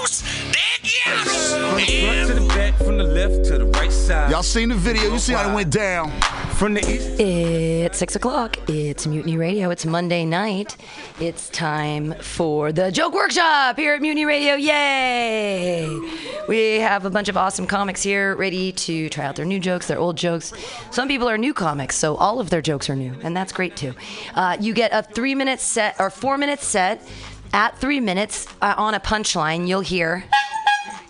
like tacos? Dig yes! Front to the back, from the left to the right side. Y'all seen the video? You see how it went down? From the east. It's six o'clock. It's Mutiny Radio. It's Monday night. It's time for the joke workshop here at Mutiny Radio. Yay! We have a bunch of awesome comics here ready to try out their new jokes, their old jokes. Some people are new comics, so all of their jokes are new, and that's great too. Uh, you get a three minute set or four minute set. At three minutes uh, on a punchline, you'll hear.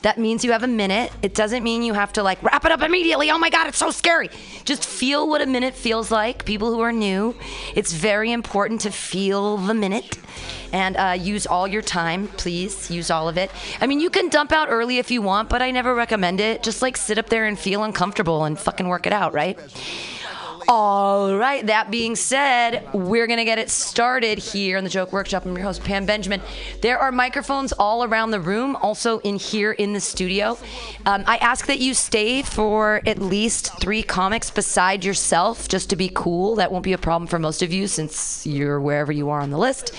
That means you have a minute. It doesn't mean you have to like wrap it up immediately. Oh my God, it's so scary. Just feel what a minute feels like. People who are new, it's very important to feel the minute and uh, use all your time, please. Use all of it. I mean, you can dump out early if you want, but I never recommend it. Just like sit up there and feel uncomfortable and fucking work it out, right? All right, that being said, we're going to get it started here in the Joke Workshop. I'm your host, Pam Benjamin. There are microphones all around the room, also in here in the studio. Um, I ask that you stay for at least three comics beside yourself, just to be cool. That won't be a problem for most of you since you're wherever you are on the list.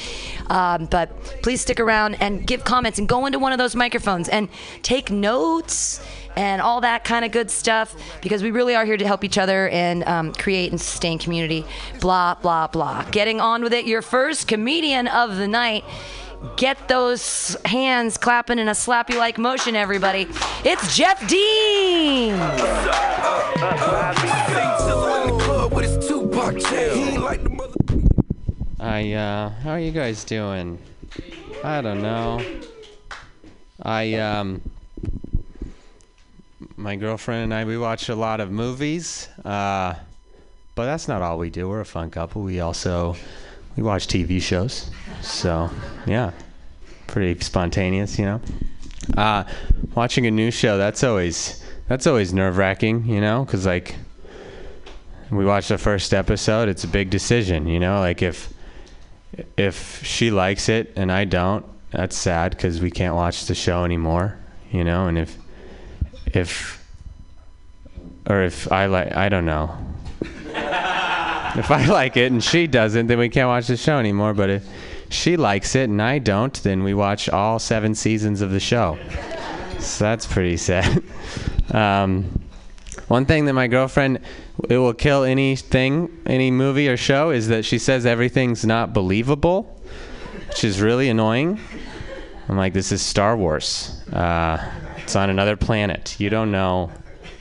Um, but please stick around and give comments and go into one of those microphones and take notes and all that kind of good stuff because we really are here to help each other and um, create and sustain community. Blah, blah, blah. Getting on with it, your first comedian of the night. Get those hands clapping in a slappy like motion, everybody. It's Jeff Dean. I uh how are you guys doing? I don't know. I um my girlfriend and I we watch a lot of movies. Uh but that's not all we do. We're a fun couple. We also we watch TV shows. So, yeah. Pretty spontaneous, you know. Uh watching a new show, that's always that's always nerve-wracking, you know, cuz like we watch the first episode, it's a big decision, you know, like if if she likes it and I don't, that's sad because we can't watch the show anymore, you know. And if if or if I like, I don't know. if I like it and she doesn't, then we can't watch the show anymore. But if she likes it and I don't, then we watch all seven seasons of the show. So that's pretty sad. um, one thing that my girlfriend it will kill anything, any movie or show is that she says everything's not believable, which is really annoying. I'm like, this is Star Wars. Uh, it's on another planet. You don't know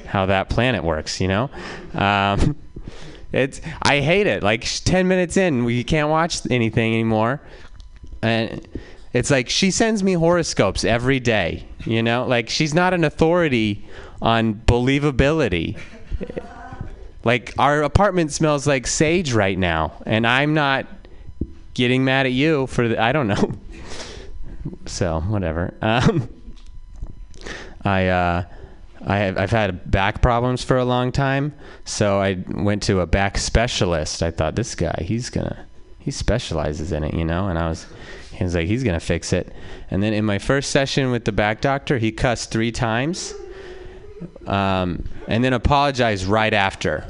how that planet works, you know? Um, it's I hate it. Like 10 minutes in, we can't watch anything anymore. And It's like she sends me horoscopes every day. You know, like she's not an authority on believability. Like our apartment smells like sage right now, and I'm not getting mad at you for the, I don't know. so whatever. Um, I uh, I have, I've had back problems for a long time, so I went to a back specialist. I thought this guy, he's gonna, he specializes in it, you know. And I was, he was like, he's gonna fix it. And then in my first session with the back doctor, he cussed three times, um, and then apologized right after.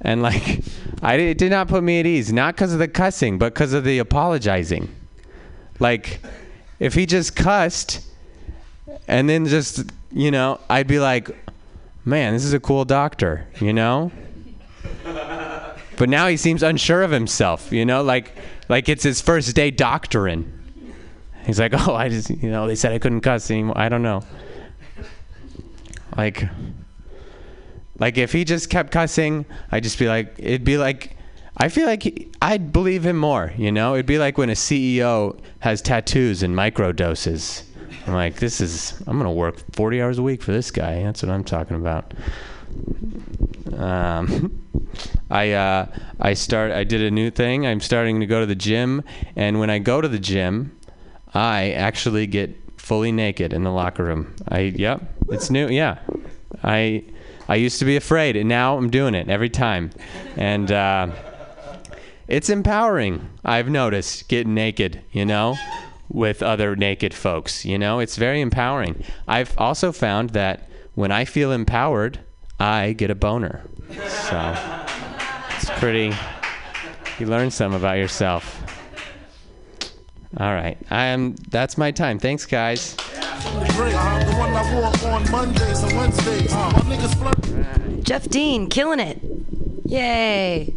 And like, I it did not put me at ease, not because of the cussing, but because of the apologizing. Like, if he just cussed and then just you know i'd be like man this is a cool doctor you know? But now he seems unsure of himself you know? Like like it's his first day doctoring. He's like oh i just you know they said i couldn't cuss anymore. I don't know. Like like if he just kept cussing i'd just be like it'd be like I feel like he, I'd believe him more, you know? It'd be like when a CEO has tattoos and micro doses. I'm like, this is, I'm going to work 40 hours a week for this guy. That's what I'm talking about. Um, I, uh, I start, I did a new thing. I'm starting to go to the gym. And when I go to the gym, I actually get fully naked in the locker room. I, yep, it's new. Yeah. I, I used to be afraid and now I'm doing it every time. And, uh, it's empowering. I've noticed getting naked, you know, with other naked folks. You know, it's very empowering. I've also found that when I feel empowered, I get a boner. So it's pretty. You learn some about yourself. All right, I am. That's my time. Thanks, guys. Jeff Dean, killing it. Yay.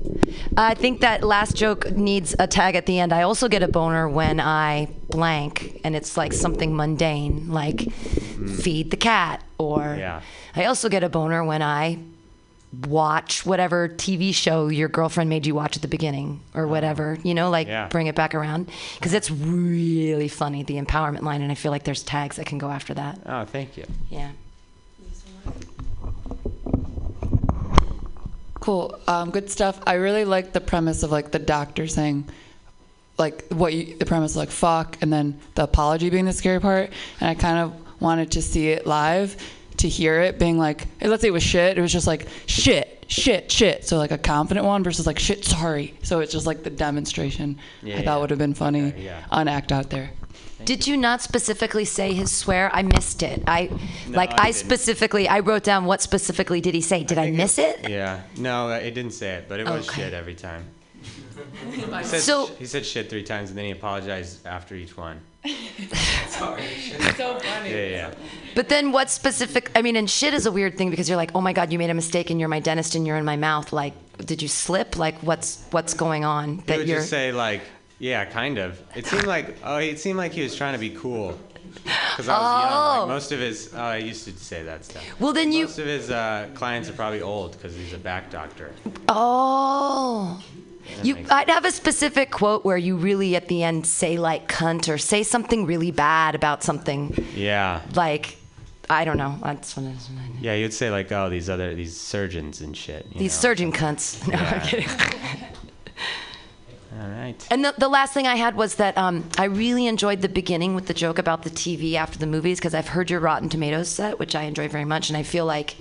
I think that last joke needs a tag at the end. I also get a boner when I blank and it's like something mundane, like feed the cat, or Yeah. I also get a boner when I watch whatever TV show your girlfriend made you watch at the beginning or whatever, uh-huh. you know, like Yeah. bring it back around. Because it's really funny, the empowerment line, and I feel like there's tags that can go after that. Oh, thank you. Yeah. Cool. Um, good stuff. I really like the premise of like the doctor saying, like what you, the premise like fuck, and then the apology being the scary part. And I kind of wanted to see it live, to hear it being like, let's say it was shit. It was just like shit, shit, shit. So like a confident one versus like shit, sorry. So it's just like the demonstration. Yeah, I yeah. thought would have been funny yeah. on act out there. Did you not specifically say his swear? I missed it. I like I I, specifically I wrote down what specifically did he say? Did I, miss it? Yeah. No, uh, it didn't say it, but it was Okay. shit every time. He said, So- he said shit three times and then he apologized after each one. Sorry, so funny. Yeah, yeah. But then what specific I mean and shit is a weird thing because you're like, "Oh my god, you made a mistake and you're my dentist and you're in my mouth." Like, did you slip? Like what's what's going on He that would you're just say like, yeah, kind of. It seemed like oh, it seemed like he was trying to be cool. Because I was young. Oh. Like most of his, oh, I used to say that stuff. Well, then you Most of his uh, clients are probably old because he's a back doctor. Oh. You, I'd have a specific quote where you really at the end say like cunt or say something really bad about something Yeah. like I don't know. That's is. Yeah, you'd say like, oh, these other these surgeons and shit. you These know. surgeon cunts. No, I'm kidding. All right. And the, the last thing I had was that um, I really enjoyed the beginning with the joke about the TV after the movies because I've heard your Rotten Tomatoes set, which I enjoy very much, and I feel like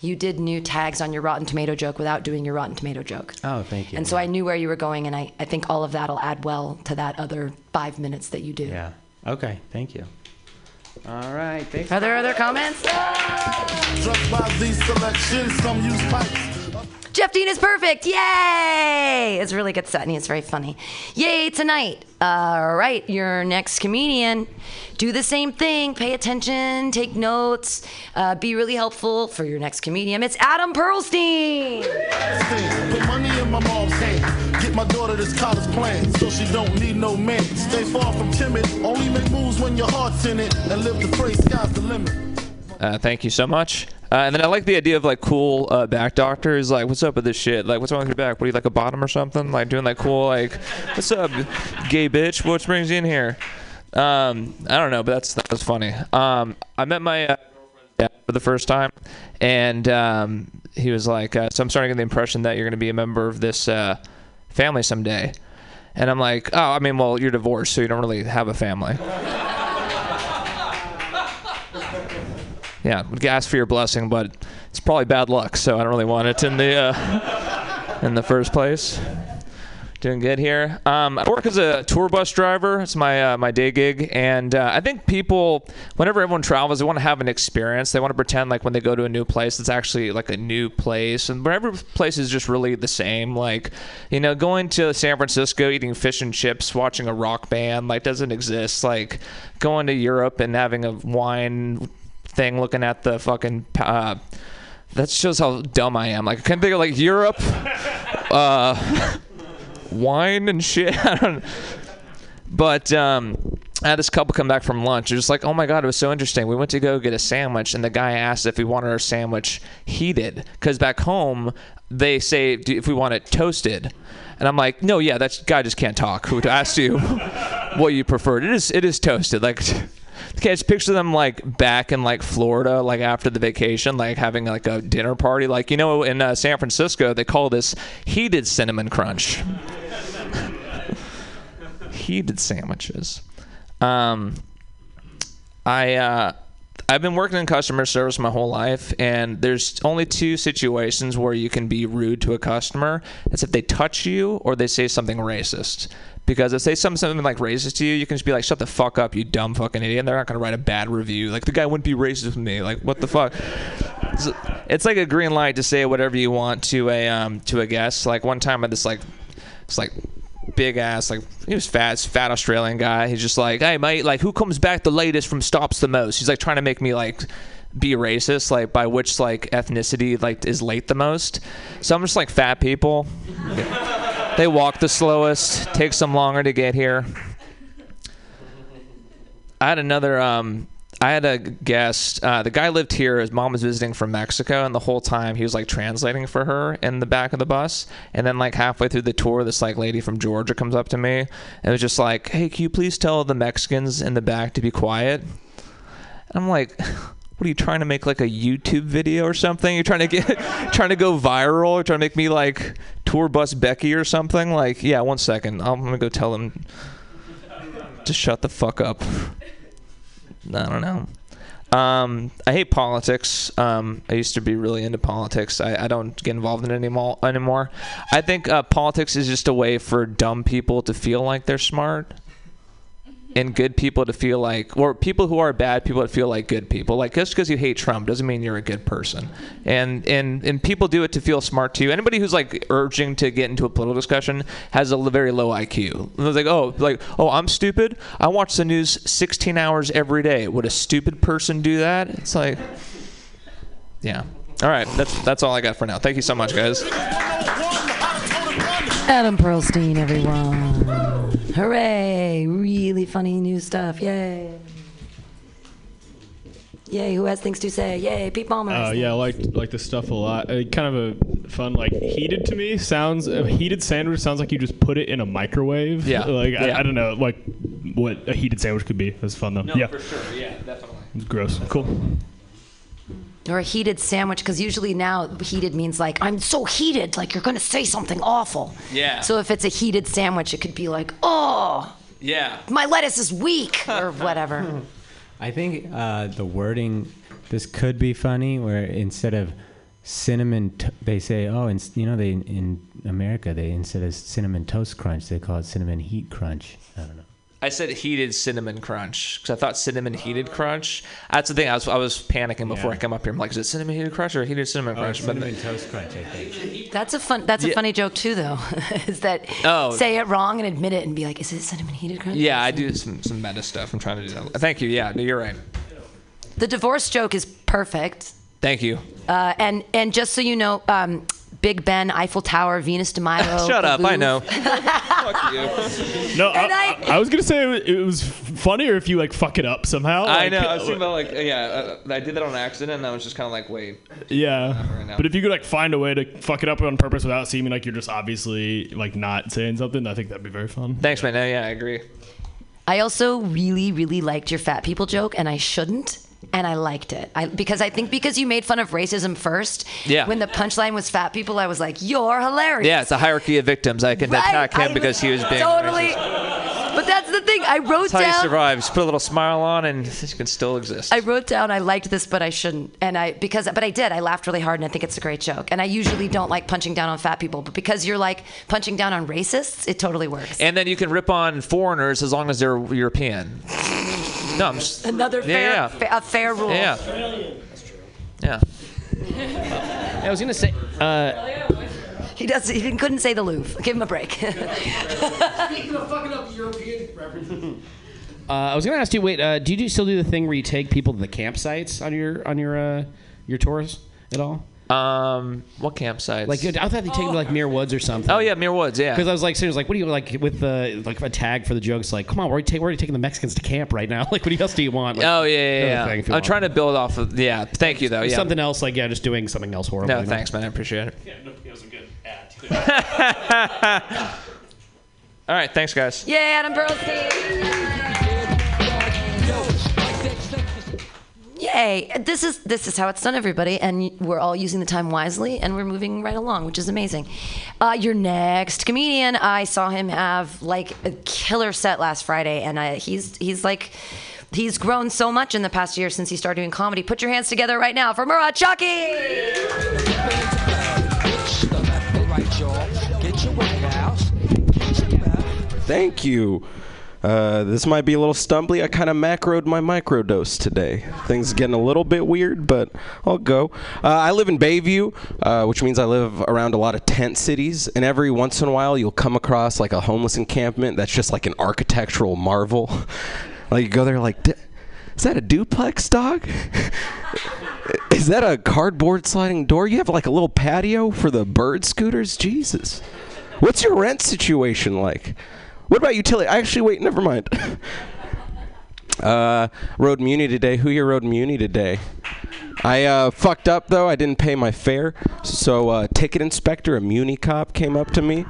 you did new tags on your Rotten Tomato joke without doing your Rotten Tomato joke. Oh, thank you. And so I knew where you were going, and I, I think all of that will add well to that other five minutes that you do. Yeah. Okay. Thank you. All right. Thanks. Are there other comments? Jeff Dean is perfect. Yay! It's a really good set and he's very funny. Yay tonight. All right, your next comedian. Do the same thing. Pay attention, take notes, uh, be really helpful for your next comedian. It's Adam Pearlstein. Put money in my mom's hand. Get my daughter this college plan so she don't need no man. Stay far from timid. Only make moves when your heart's in it. And live the phrase, sky's the limit. Uh, thank you so much. Uh, and then I like the idea of like cool uh, back doctors. Like, what's up with this shit? Like, what's wrong with your back? What are you like a bottom or something? Like doing like cool like, what's up, gay bitch? What brings you in here? Um, I don't know, but that's that was funny. Um, I met my uh, dad for the first time, and um, he was like, uh, "So I'm starting to get the impression that you're going to be a member of this uh, family someday." And I'm like, "Oh, I mean, well, you're divorced, so you don't really have a family." Yeah, would ask for your blessing, but it's probably bad luck, so I don't really want it in the uh, in the first place. Doing good here. Um, I work as a tour bus driver. It's my uh, my day gig, and uh, I think people, whenever everyone travels, they want to have an experience. They want to pretend like when they go to a new place, it's actually like a new place, and every place is just really the same. Like, you know, going to San Francisco, eating fish and chips, watching a rock band, like doesn't exist. Like going to Europe and having a wine thing, looking at the fucking. Uh, that shows how dumb I am. Like I can think of like Europe. Uh, wine and shit. I don't. But um, I had this couple come back from lunch. They're just like, "Oh my god, it was so interesting. We went to go get a sandwich, and the guy asked if we wanted our sandwich heated, because back home they say "Do- if we want it toasted." And I'm like, "No, yeah, that guy just can't talk. Who asked you what you preferred? It is it is toasted. Like." Okay, just picture them like back in like Florida, like after the vacation, like having like a dinner party. Like you know, in uh, San Francisco, they call this heated cinnamon crunch. heated sandwiches. Um, I uh, I've been working in customer service my whole life, and there's only two situations where you can be rude to a customer. It's if they touch you or they say something racist. Because if they say something, something like racist to you, you can just be like, "Shut the fuck up, you dumb fucking idiot." And they're not gonna write a bad review. Like the guy wouldn't be racist with me. Like what the fuck? It's, it's like a green light to say whatever you want to a um, to a guest. Like one time I had this like it's like big ass like he was fat fat australian guy he's just like hey mate like who comes back the latest from stops the most he's like trying to make me like be racist like by which like ethnicity like is late the most so i'm just like fat people they walk the slowest takes them longer to get here i had another um I had a guest. Uh, the guy lived here. His mom was visiting from Mexico, and the whole time he was like translating for her in the back of the bus. And then like halfway through the tour, this like lady from Georgia comes up to me and was just like, "Hey, can you please tell the Mexicans in the back to be quiet?" And I'm like. What are you trying to make like a YouTube video or something? You're trying to get trying to go viral, You're trying to make me like tour bus Becky or something? Like, yeah, one second. I'm gonna go tell them to shut the fuck up. I don't know. Um, I hate politics. Um, I used to be really into politics. I, I don't get involved in it anymore. Anymore. I think uh, politics is just a way for dumb people to feel like they're smart, and good people to feel like, or people who are bad people to feel like good people. Like just because you hate Trump doesn't mean you're a good person. And and and people do it to feel smart too. Anybody who's like urging to get into a political discussion has a very low IQ. It's like oh like oh I'm stupid. I watch the news 16 hours every day. Would a stupid person do that? It's like yeah. All right, that's that's all I got for now. Thank you so much, guys. Adam Pearlstein, everyone. Hooray! Really funny new stuff. Yay. Yay, who has things to say? Yay, Pete Palmer. Uh, yeah, I like like this stuff a lot. Uh, kind of a fun, like heated to me sounds. A heated sandwich sounds like you just put it in a microwave. Yeah. like I, Yeah. I don't know, like what a heated sandwich could be. That's fun though. yeah, for sure. Yeah, definitely. it's gross. Cool. Or a heated sandwich, because usually now heated means like, I'm so heated, like you're going to say something awful. Yeah. So if it's a heated sandwich, it could be like, oh, Yeah. my lettuce is weak, or whatever. I think uh, the wording this could be funny, where instead of cinnamon, t- they say, oh, and you know, they in America they instead of cinnamon toast crunch, they call it cinnamon heat crunch. I don't know. I said heated cinnamon crunch because I thought cinnamon heated crunch. That's the thing. I was I was panicking before I Yeah. came up here. I'm like, is it cinnamon heated crunch or heated cinnamon crunch? But cinnamon toast crunch, I think. That's a fun. That's a funny joke too, though. is that Oh. say it wrong and admit it and be like, "Is it cinnamon heated crunch?" yeah, I do some some meta stuff. I'm trying to do that. Thank you. Yeah, no, you're right. The divorce joke is perfect. Thank you. Uh, and and just so you know, um, Big Ben, Eiffel Tower, Venus de Milo. Shut the up. I know. Fuck you. No, I, And I- I, I was gonna say it was, funnier if you like fuck it up somehow. I like, know. I was thinking about like yeah, uh, I did that on accident. and I was just kind of like, wait. Yeah, right now. but if you could like find a way to fuck it up on purpose without seeming like you're just obviously like not saying something, I think that'd be very fun. Thanks, man. No, yeah, I agree. I also really, really liked your fat people joke, and I shouldn't. And I liked it. I, because I think because you made fun of racism first. Yeah. When the punchline was fat people, I was like, "You're hilarious." Yeah, it's a hierarchy of victims. I can Right, attack him I because he was being totally. racist. But that's the thing. I wrote That's how you down. survive. Just put a little smile on, and you can still exist. I wrote down I liked this, but I shouldn't. And I because but I did. I laughed really hard, and I think it's a great joke. And I usually don't like punching down on fat people, but because you're like punching down on racists, it totally works. and then you can rip on foreigners as long as they're European. No, I'm just, Another Yeah, fair, yeah. fa- a fair rule. Yeah. Yeah. I was gonna say. Uh, He does. He couldn't say the Louvre. Give him a break. Speaking of fucking up European references. uh, I was gonna ask you. Wait, uh, do you do, still do the thing where you take people to the campsites on your on your uh, your tours at all? Um, what campsites? Like I thought they take them to like Muir Woods or something. Oh yeah, Muir Woods. Yeah. Because I was like, serious, like, what do you like with the like a tag for the jokes? Like, come on, we're, ta- we're taking the Mexicans to camp right now. Like, what else do you want? Like, oh yeah, yeah, another yeah. thing you I'm want. trying to build off of. Yeah. Thank you though. Yeah. Something else, like yeah, just doing something else horrible. No, you know? thanks, man. I appreciate it. Yeah, no, it was a good ad. All right, thanks, guys. Yeah, Adam Pearlstein. Yay! This is this is how it's done, everybody, and we're all using the time wisely, and we're moving right along, which is amazing. Uh, your next comedian, I saw him have like a killer set last Friday, and I, he's he's like. He's grown so much in the past year since he started doing comedy. Put your hands together right now for Murat Chaki! Thank you. Uh, this might be a little stumbly. I kind of macroed my microdose today. Things getting a little bit weird, but I'll go. Uh, I live in Bayview, uh, which means I live around a lot of tent cities, and every once in a while you'll come across like a homeless encampment that's just like an architectural marvel. like you go there, like, "D- is that a duplex, dog? is that a cardboard sliding door? You have like a little patio for the bird scooters? Jesus. What's your rent situation like? What about utility? I Actually, wait, never mind. uh, rode Muni today. Who here rode Muni today? I uh, fucked up though. I didn't pay my fare. So uh, ticket inspector, a Muni cop, came up to me,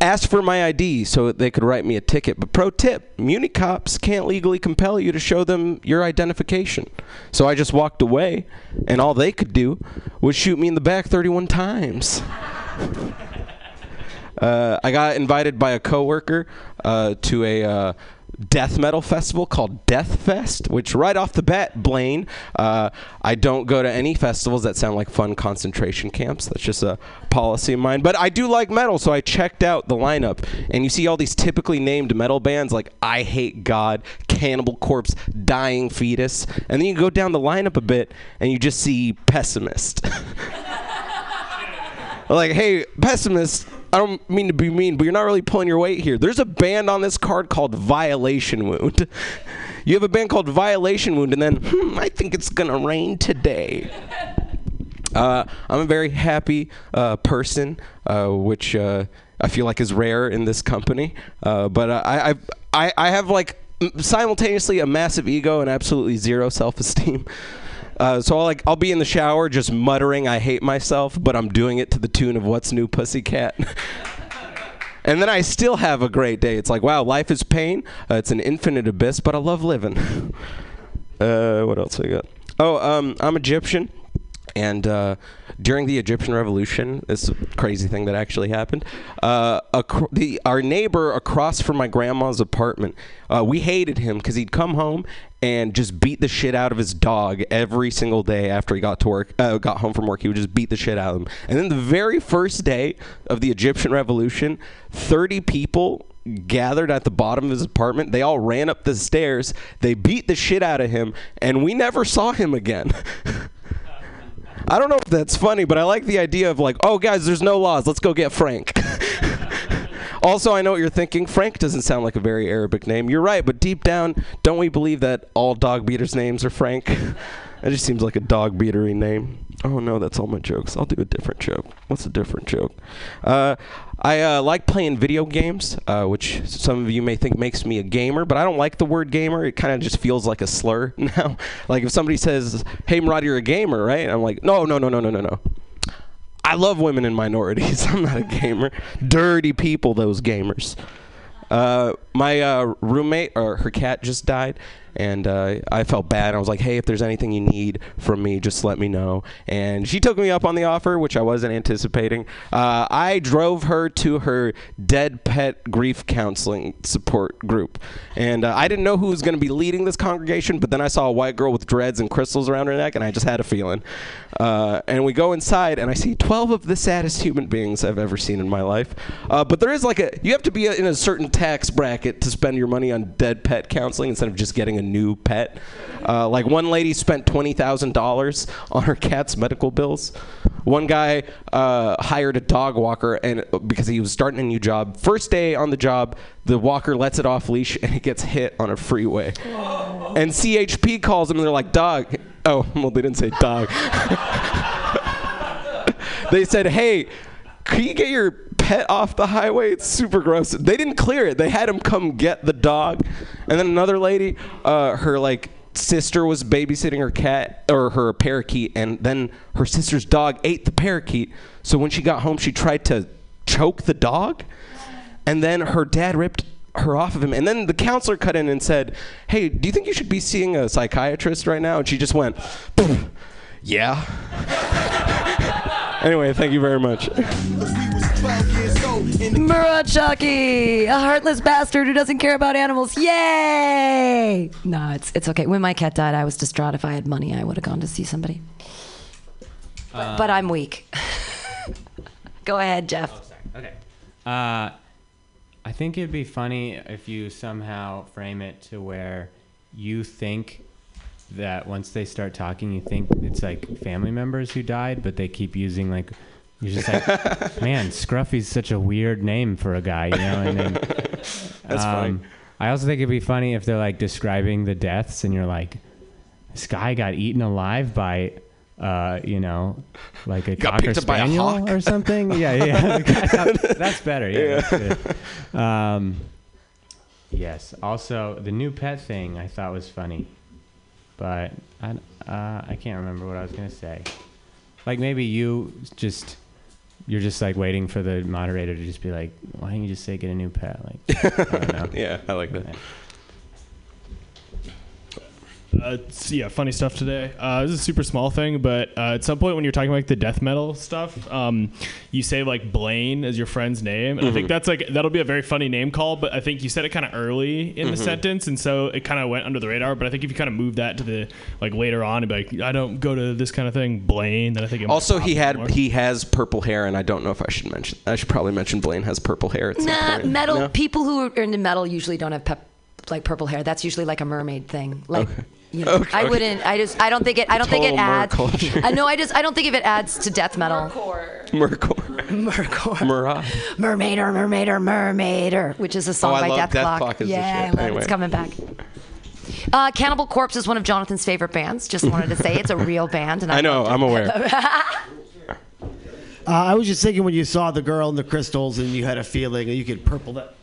asked for my ID so they could write me a ticket. But pro tip: Muni cops can't legally compel you to show them your identification. So I just walked away, and all they could do was shoot me in the back 31 times. Uh, I got invited by a coworker uh, to a uh, death metal festival called Death Fest, which right off the bat, Blaine, uh, I don't go to any festivals that sound like fun concentration camps. That's just a policy of mine. But I do like metal, so I checked out the lineup, and you see all these typically named metal bands like I Hate God, Cannibal Corpse, Dying Fetus, and then you go down the lineup a bit, and you just see Pessimist. like, hey, pessimist, I don't mean to be mean, but you're not really pulling your weight here. There's a band on this card called Violation Wound. You have a band called Violation Wound, and then, hmm, I think it's gonna rain today. Uh, I'm a very happy uh, person, uh, which uh, I feel like is rare in this company. Uh, but uh, I, I, I, I have like simultaneously a massive ego and absolutely zero self-esteem. Uh, so I'll like I'll be in the shower just muttering I hate myself, but I'm doing it to the tune of What's New Pussycat. and then I still have a great day. It's like wow, life is pain. Uh, it's an infinite abyss, but I love living. uh, what else I got? Oh, um, I'm Egyptian. And uh, during the Egyptian Revolution, this crazy thing that actually happened. Uh, acro- the, our neighbor across from my grandma's apartment, uh, we hated him because he'd come home and just beat the shit out of his dog every single day after he got to work, uh, got home from work. He would just beat the shit out of him. And then the very first day of the Egyptian Revolution, 30 people gathered at the bottom of his apartment. They all ran up the stairs. They beat the shit out of him, and we never saw him again. I don't know if that's funny, but I like the idea of like, oh guys, there's no laws. Let's go get Frank. also, I know what you're thinking. Frank doesn't sound like a very Arabic name. You're right, but deep down, don't we believe that all dog beaters' names are Frank? that just seems like a dog beatery name. Oh no, that's all my jokes. I'll do a different joke. What's a different joke? Uh, I uh, like playing video games, uh, which some of you may think makes me a gamer, but I don't like the word gamer. It kind of just feels like a slur now. like if somebody says, "Hey, Murad, you're a gamer, right?" I'm like, "No, no, no, no, no, no, no." I love women and minorities. I'm not a gamer. Dirty people, those gamers. Uh, my uh, roommate or her cat just died, and uh, I felt bad. I was like, "Hey, if there's anything you need from me, just let me know." And she took me up on the offer, which I wasn't anticipating. Uh, I drove her to her dead pet grief counseling support group, and uh, I didn't know who was going to be leading this congregation. But then I saw a white girl with dreads and crystals around her neck, and I just had a feeling. Uh, and we go inside, and I see 12 of the saddest human beings I've ever seen in my life. Uh, but there is like a you have to be in a certain tax bracket to spend your money on dead pet counseling instead of just getting a new pet. Uh, like one lady spent twenty thousand dollars on her cat's medical bills. One guy uh, hired a dog walker, and because he was starting a new job, first day on the job, the walker lets it off leash and it gets hit on a freeway. And CHP calls him, and they're like, "Dog." Oh, well, they didn't say dog. they said, "Hey, can you get your pet off the highway? It's super gross." They didn't clear it. They had him come get the dog. And then another lady, uh, her like sister was babysitting her cat or her parakeet, and then her sister's dog ate the parakeet. So when she got home, she tried to choke the dog, and then her dad ripped her off of him. And then the counselor cut in and said, "Hey, do you think you should be seeing a psychiatrist right now?" And she just went, "Yeah." anyway, thank you very much. Murat Shaki, a heartless bastard who doesn't care about animals. Yay! No, it's it's okay. When my cat died, I was distraught. If I had money, I would have gone to see somebody. Uh, but I'm weak. Go ahead, Jeff. Oh, sorry. Okay. Uh, I think it'd be funny if you somehow frame it to where you think that once they start talking, you think it's like family members who died, but they keep using like. You're just like, man, Scruffy's such a weird name for a guy, you know. And then, That's funny. I also think it'd be funny if they're like describing the deaths, and you're like, this guy got eaten alive by, uh, you know, like a Got cocker by a spaniel or something. Yeah, yeah. that's better. Yeah. Yeah. That's good. Um, yes. Also, the new pet thing I thought was funny, but I uh, I can't remember what I was gonna say. Like maybe you just you're just like waiting for the moderator to just be like, why don't you just say get a new pet? Like, I don't know. yeah, I like that. Uh, it's- yeah, funny stuff today. Uh, this is a super small thing, but uh, at some point when you're talking like the death metal stuff, um, you say like Blaine as your friend's name, and I think Mhm. that's like that'll be a very funny name call. But I think you said it kind of early in the Mhm. sentence, and so it kind of went under the radar. But I think if you kind of move that to the like later on and be like, I don't go to this kind of thing, Blaine, then I think it might Also, he had more. he has purple hair, and I don't know if I should mention. I should probably mention Blaine has purple hair. At some Nah, point. metal No? people who are into metal usually don't have pep, like purple hair. That's usually like a mermaid thing. Like, you know, Okay, I wouldn't. I just. I don't think it. I don't think it adds. culture. I know. I just. I don't think if it adds to death metal. Mercor. Mercor. Murat. Mermaider, mermaider, mermaider, which is a song Oh, I by love Death, Dethklok. Clock is yeah, shit. I love it. Anyway. It's coming back. Uh, Cannibal Corpse is one of Jonathan's favorite bands. Just wanted to say it's a real band, and I, I know. I'm aware. Uh, I was just thinking when you saw the girl in the crystals and you had a feeling and you could purple that.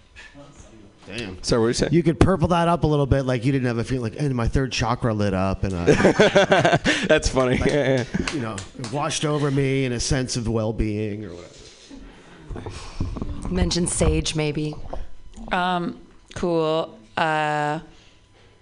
Damn. So what are you saying? You could purple that up a little bit, like you didn't have a feeling like, and my third chakra lit up, and I, That's funny. Like, Yeah, you know, it washed over me in a sense of well-being or whatever. Mention Sage, maybe. Um, cool. Uh,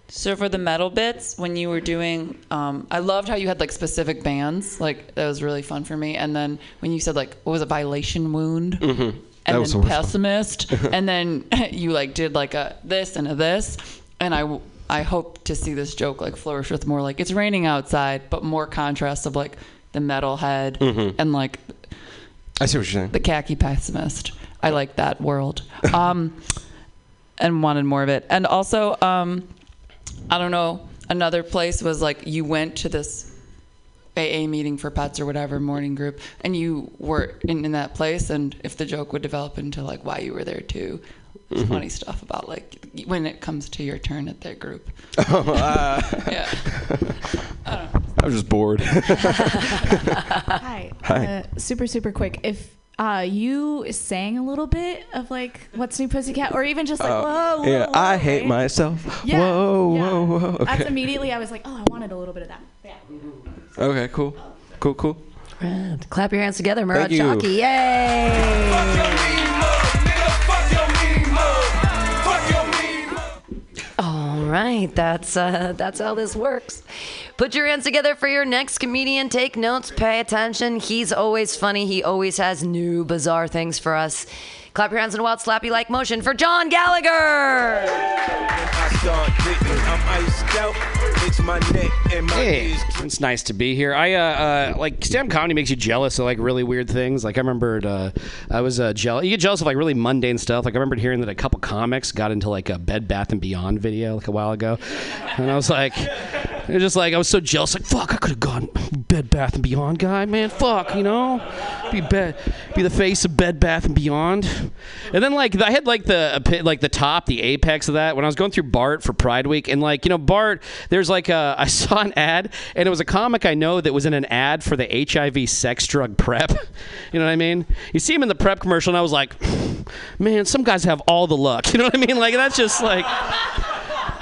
so for the metal bits, when you were doing, um, I loved how you had like specific bands. Like that was really fun for me. And then when you said like, what was it, violation wound, Mhm. And then the pessimist, and then you like did like a this and a this, and I I hope to see this joke like flourish with more like it's raining outside, but more contrast of like the metalhead Mhm. and like I see what you're saying. the khaki pessimist. I like that world. Um, and wanted more of it. And also, um, I don't know, another place was like you went to this AA meeting for pets or whatever morning group, and you were in, in that place. And if the joke would develop into like why you were there too, it's Mhm. funny stuff about like when it comes to your turn at their group. Oh, uh, Yeah. I was just bored. Hi. Hi. Uh, super, super quick. If uh, you sang a little bit of like "What's New Pussycat," or even just like Uh, "Whoa, whoa, yeah, whoa," I hate right? myself. Yeah, whoa, yeah. whoa, whoa. Okay. That's immediately. I was like, oh, I wanted a little bit of that. Yeah. Okay, cool. Cool, cool. Right. Clap your hands together, Murat Thank Yay! All right, that's uh, that's how this works. Put your hands together for your next comedian. Take notes, pay attention. He's always funny. He always has new bizarre things for us. Clap your hands in a wild slappy like motion for John Gallagher. I start digging, I'm iced out. It's my neck and my Hey, it's nice to be here. I uh, uh like stand comedy makes you jealous of like really weird things. Like I remembered uh, I was uh, jealous. You get jealous of like really mundane stuff. Like I remembered hearing that a couple comics got into like a Bed Bath and Beyond video like a while ago, and I was like, it was just like I was so jealous. Like fuck, I could have gone Bed Bath and Beyond guy, man. Fuck, you know, be be the face of Bed Bath and Beyond. And then like I had like the like the top, the apex of that when I was going through BART for Pride Week, and like you know BART, there's like a I saw an ad, and it was a comic I know that was in an ad for the HIV sex drug PrEP. You know what I mean? You see him in the PrEP commercial, and I was like, man, some guys have all the luck. You know what I mean? Like that's just like.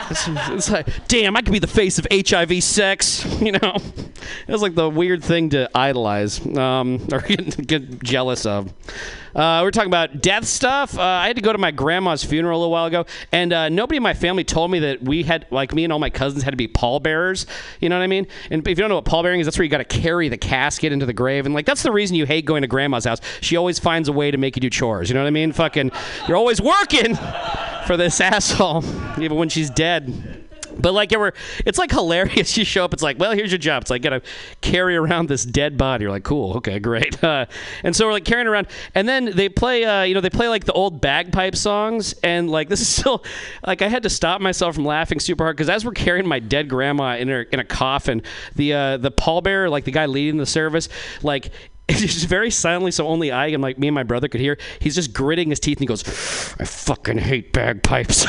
It's, it's like, damn, I could be the face of HIV sex. You know, it was like the weird thing to idolize um, or get, get jealous of. Uh, we're talking about death stuff. Uh, I had to go to my grandma's funeral a little while ago, and uh, nobody in my family told me that we had, like me and all my cousins, had to be pallbearers. You know what I mean? And if you don't know what pallbearing is, that's where you got to carry the casket into the grave, and like that's the reason you hate going to grandma's house. She always finds a way to make you do chores. You know what I mean? Fucking, you're always working for this asshole, even when she's dead. But like it were, it's like hilarious. You show up, it's like, well, here's your job. It's like gotta carry around this dead body. You're like, cool, okay, great. Uh, and so we're like carrying around, and then they play, uh, you know, they play like the old bagpipe songs, and like this is still, like I had to stop myself from laughing super hard because as we're carrying my dead grandma in her in a coffin, the uh, the pallbearer, like the guy leading the service, like it's just very silently, so only I and like me and my brother could hear. He's just gritting his teeth and he goes, "I fucking hate bagpipes."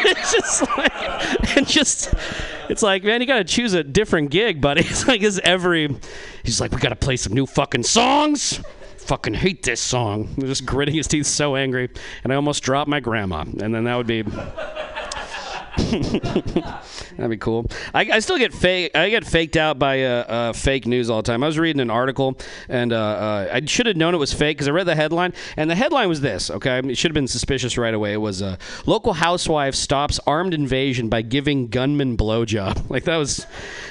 it's just like, and just, it's like, man, you got to choose a different gig, buddy. It's like his every, he's like, we got to play some new fucking songs. Fucking hate this song. Just gritting his teeth, so angry, and I almost dropped my grandma, and then that would be. That'd be cool. I, I still get fake. I get faked out by uh, uh, fake news all the time. I was reading an article, and uh, uh, I should have known it was fake because I read the headline, and the headline was this. Okay, it should have been suspicious right away. It was uh, local housewife stops armed invasion by giving gunman blowjob. Like that was.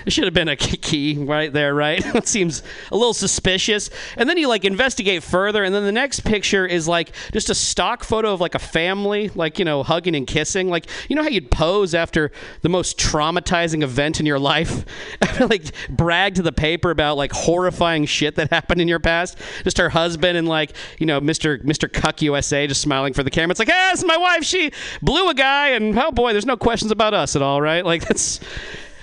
It should have been a key right there, right? that seems a little suspicious. And then you like investigate further, and then the next picture is like just a stock photo of like a family, like you know, hugging and kissing. Like you know how you'd pose after the most traumatizing event in your life, like brag to the paper about like horrifying shit that happened in your past. Just her husband and like you know, Mr. Mr. Cuck USA just smiling for the camera. It's like, ah, it's my wife. She blew a guy, and oh boy, there's no questions about us at all, right? Like that's.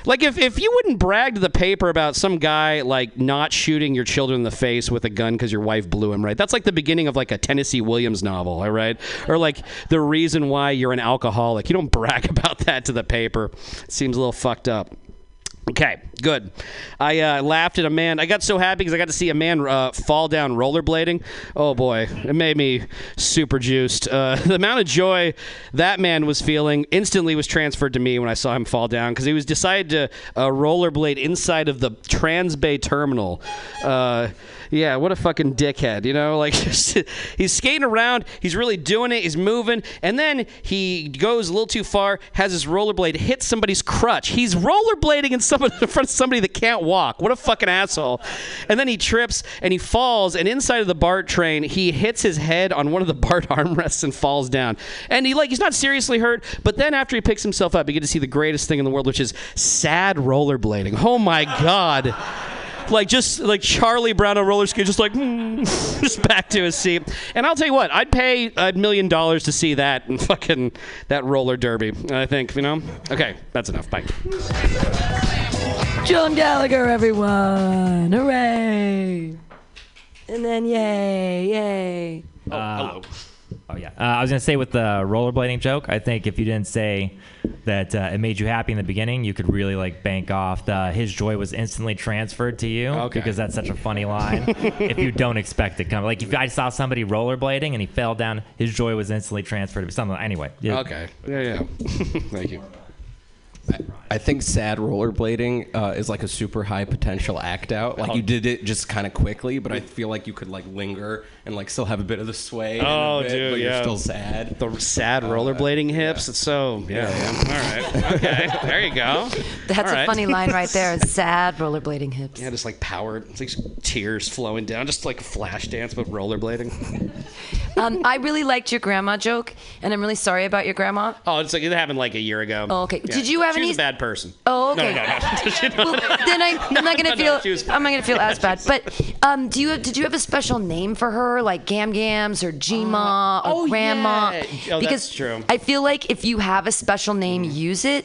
Like if, if you wouldn't brag to the paper about some guy like not shooting your children in the face with a gun because your wife blew him, right? That's like the beginning of like a Tennessee Williams novel, all right? Or like the reason why you're an alcoholic. You don't brag about that to the paper. It seems a little fucked up. Okay, good. I uh, laughed at a man. I got so happy because I got to see a man uh, fall down rollerblading. Oh boy, it made me super juiced. Uh, the amount of joy that man was feeling instantly was transferred to me when I saw him fall down because he was decided to uh, rollerblade inside of the Transbay terminal. Yeah, what a fucking dickhead, you know? Like he's skating around, he's really doing it, he's moving, and then he goes a little too far, has his rollerblade hit somebody's crutch. He's rollerblading in, somebody, in front of somebody that can't walk. What a fucking asshole. And then he trips and he falls, and inside of the BART train, he hits his head on one of the BART armrests and falls down. And he like he's not seriously hurt, but then after he picks himself up, you get to see the greatest thing in the world, which is sad rollerblading. Oh my god like just like Charlie Brown on roller skates, just like hmm, just back to his seat. And I'll tell you what, I'd pay a million dollars to see that and fucking that roller derby. I think you know. Okay, that's enough. Bye. John Gallagher, everyone! Hooray! And then yay, yay. Oh, hello. Oh yeah. Uh, I was gonna say with the rollerblading joke. I think if you didn't say that uh, it made you happy in the beginning, you could really like bank off the his joy was instantly transferred to you Okay. because that's such a funny line. if you don't expect it coming, like if I saw somebody rollerblading and he fell down, his joy was instantly transferred to something. Anyway. yeah. Okay. Yeah, yeah. Thank you. I think sad rollerblading uh, is like a super high potential act out. Like you did it just kind of quickly, but I feel like you could like linger and like still have a bit of the sway. and a Oh, bit, dude, but yeah. you're still sad. The sad rollerblading hips. It's so yeah. yeah. All right. Okay. There you go. That's All a funny line right there. Sad rollerblading hips. Yeah, just like power. It's like tears flowing down, just like a flash dance, but rollerblading. Um, I really liked your grandma joke, and I'm really sorry about your grandma. Oh, it's like it happened like a year ago. Oh, okay. Yeah. Did you have she any- was a bad person. Oh, No, okay. no, no. well, then I, I'm not gonna no, feel. was I'm not gonna feel as bad. But um, do you have, did you have a special name for her, like Gam Gams or Gma or oh, Grandma? yeah. Oh, because that's true. I feel like if you have a special name, use it.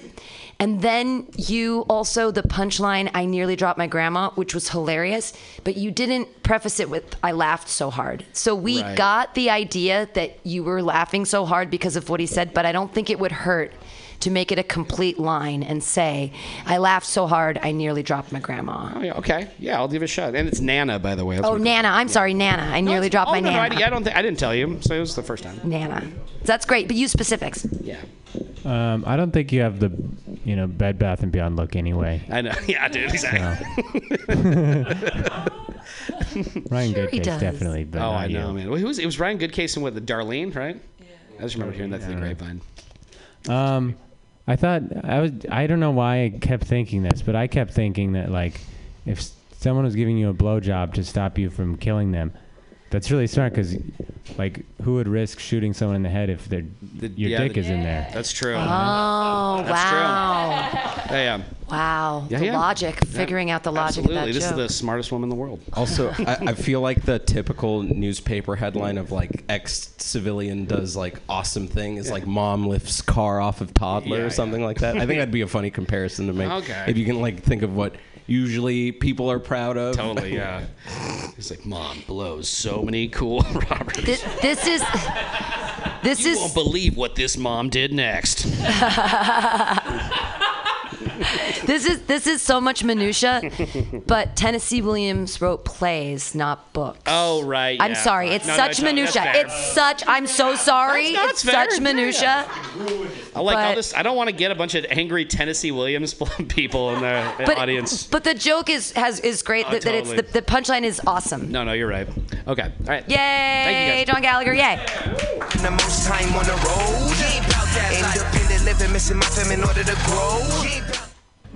And then you also the punchline. I nearly dropped my grandma, which was hilarious, but you didn't preface it with "I laughed so hard." So we Right. got the idea that you were laughing so hard because of what he said, but I don't think it would hurt to make it a complete line and say, "I laughed so hard, I nearly dropped my grandma." Oh, yeah, okay. Yeah, I'll give it a shot. And it's Nana, by the way. That's Oh, what- Nana. I'm sorry, Nana. I nearly dropped Oh, my no, no, I, Nana. I don't. Think, I didn't tell you, so it was the first time. Nana. That's great, but use specifics. Yeah. Um, I don't think you have the, you know, Bed Bath and Beyond look anyway. I know. Yeah, dude. Exactly. Ryan Sure he Goodcase does. definitely, but oh, not I know, you. man. Well, who was, it was Ryan Goodcase and with the Darlene, right? Yeah. I just remember hearing that through the grapevine. Um, I thought I was. I don't know why I kept thinking this, but I kept thinking that like, if someone was giving you a blowjob to stop you from killing them, that's really smart because, like, who would risk shooting someone in the head if their your yeah, dick the- is in there? That's true. Oh, That's wow. true. Yeah, yeah. Wow. Yeah, the yeah. logic, Yeah. figuring out the logic Absolutely. of that This joke. is the smartest woman in the world. Also, I, I feel like the typical newspaper headline of like ex civilian does like awesome thing is like mom lifts car off of toddler Yeah, or something like that. I think that'd be a funny comparison to make. Okay. If you can like think of what usually people are proud of. Totally, yeah. He's like, Mom blows so many cool Roberts. This, this is. This you is. won't believe what this mom did next. this is this is so much minutia, but Tennessee Williams wrote plays, not books. Oh right. I'm yeah. sorry. It's No, no, such no, minutia. It's such. I'm so sorry. That's- it's fair. such minutia. I like all this. I don't want to get a bunch of angry Tennessee Williams people in the But audience. but the joke is has is great. Oh, that, that it's the, the punchline is awesome. No, no, you're right. Okay. All right. Yay, Thank you. John Gallagher! Yay. The most time on the road. Independent living, missing my fam in order to grow.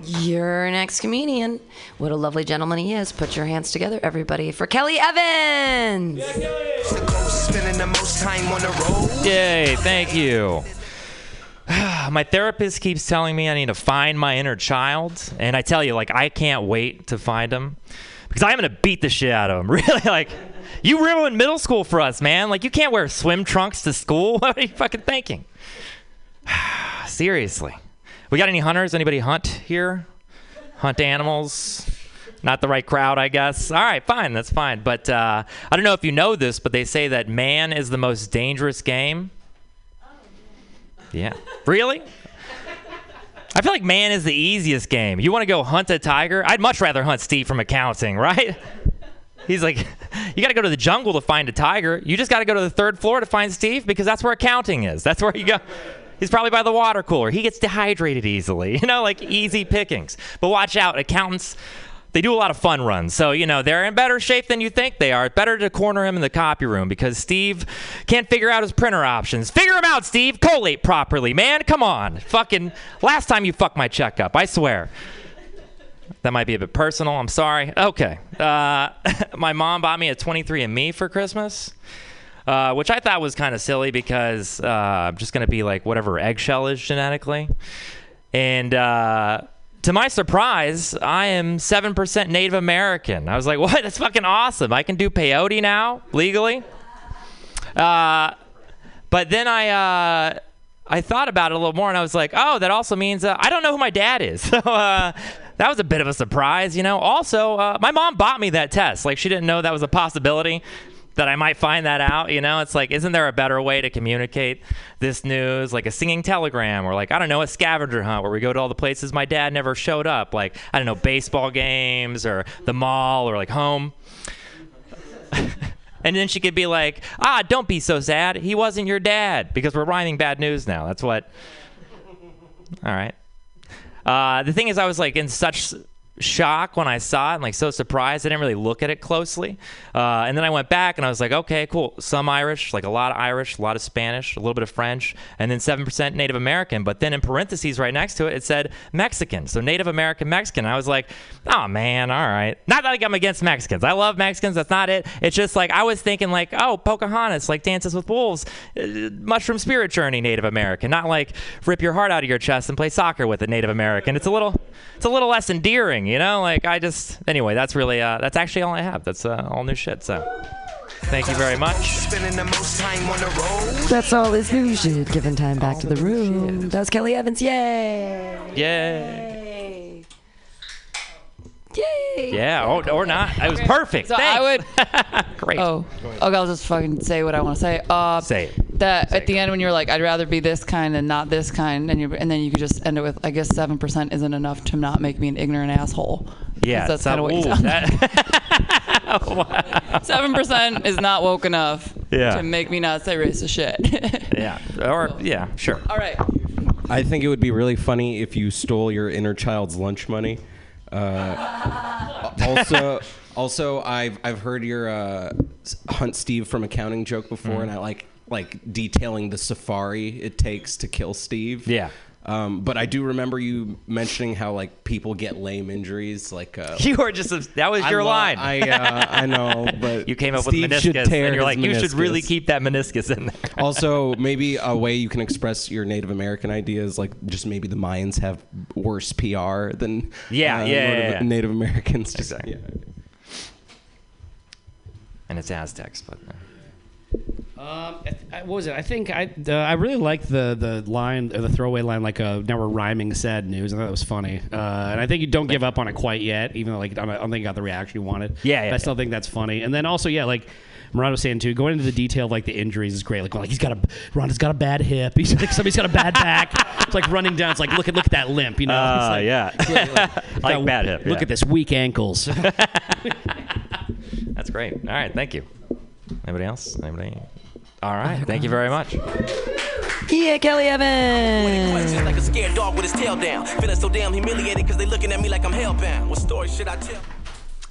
Your next comedian. What a lovely gentleman he is. Put your hands together, everybody, for Kelly Evans. Spending the most time on the road. Yay, thank you. my therapist keeps telling me I need to find my inner child, and I tell you, like, I can't wait to find him because I'm gonna beat the shit out of him. Really, like, you ruined middle school for us, man. Like, you can't wear swim trunks to school. What are you fucking thinking? Seriously, we got any hunters? Anybody hunt here? Hunt animals? Not the right crowd, I guess. All right, fine, that's fine. But uh, I don't know if you know this, but they say that man is the most dangerous game. Yeah. Really? I feel like man is the easiest game. You want to go hunt a tiger? I'd much rather hunt Steve from accounting, right? He's like, you got to go to the jungle to find a tiger. You just got to go to the third floor to find Steve because that's where accounting is. That's where you go. He's probably by the water cooler. He gets dehydrated easily, you know, like easy pickings. But watch out, accountants, they do a lot of fun runs. So, you know, they're in better shape than you think they are. Better to corner him in the copy room because Steve can't figure out his printer options. Figure him out, Steve. Collate properly, man. Come on. Fucking last time you fucked my checkup, I swear. That might be a bit personal. I'm sorry. Okay. Uh, my mom bought me a 23andMe for Christmas, uh, which I thought was kind of silly because uh, I'm just going to be like whatever eggshell is genetically. And uh, to my surprise, I am 7% Native American. I was like, what? That's fucking awesome. I can do peyote now legally. Uh, but then I. Uh, I thought about it a little more, and I was like, "Oh, that also means uh, I don't know who my dad is." So uh, that was a bit of a surprise, you know. Also, uh, my mom bought me that test; like she didn't know that was a possibility that I might find that out. You know, it's like, isn't there a better way to communicate this news, like a singing telegram, or like I don't know, a scavenger hunt where we go to all the places my dad never showed up, like I don't know, baseball games or the mall or like home. And then she could be like, ah, don't be so sad. He wasn't your dad because we're rhyming bad news now. That's what. All right. Uh, the thing is, I was like in such shock when I saw it and like so surprised. I didn't really look at it closely. Uh, and then I went back and I was like, okay, cool. Some Irish, like a lot of Irish, a lot of Spanish, a little bit of French, and then 7% Native American. But then in parentheses right next to it, it said Mexican. So Native American Mexican. I was like, oh man, all right. Not that like I'm against Mexicans. I love Mexicans. That's not it. It's just like I was thinking like, oh, Pocahontas, like Dances with Wolves, uh, Mushroom Spirit Journey, Native American. Not like rip your heart out of your chest and play soccer with a Native American. It's a little, it's a little less endearing, you know. Like I just anyway. That's really uh, that's actually all I have. That's uh, all new shit. So thank you very much. Spending the most time on the road. That's all this new shit. Giving time back to the room. That was Kelly Evans. Yay! Yay. Yay! Yeah, or, or not. It was perfect. So I would. Great. Oh, okay. I'll just fucking say what I want to say. Uh, say it. That at the end when you're like, I'd rather be this kind and not this kind, and you and then you could just end it with, I guess seven percent isn't enough to not make me an ignorant asshole. Yeah, that's so- kind of what you ooh, sound. Seven percent is not woke enough Yeah. to make me not say racist shit. yeah. Or yeah, sure. All right. I think it would be really funny if you stole your inner child's lunch money. Uh, also, also, I've I've heard your uh, Hunt Steve from accounting joke before, Mhm. and I like like detailing the safari it takes to kill Steve. Yeah. Um, but I do remember you mentioning how like people get lame injuries, like uh, You were just that was I your lo- line. I uh, I know, but you came up Steve with meniscus, and you're like, you should really keep that meniscus in there. also, maybe a way you can express your Native American ideas, like just maybe the Mayans have worse PR than Yeah, uh, yeah, yeah, Native, yeah. Native Americans. Just, yeah. and it's Aztecs, but. Um, I th- I- what was it? I think I uh, I really liked the the line, or the throwaway line, like uh, now we're rhyming sad news. I thought that was funny, uh, and I think you don't give up on it quite yet, even though like I don't think you got the reaction you wanted. Yeah, yeah, But I still think that's funny. And then also, yeah, like. Murad was saying too, going into the detail of like the injuries is great. Like, like he's got a Ronda's got a bad hip. He's like somebody's got a bad back. It's like running down. It's like look at look at that limp. You know. Uh, like, yeah. it's like- Like bad hip, Look yeah. at this weak ankles. That's great. All right, thank you. Anybody else? Anybody? All right, thank you very much. Yeah, Kelly Evans. Like a scared dog with his tail down. Feeling so damn humiliated because they looking at me like I'm hellbound. What story should I tell?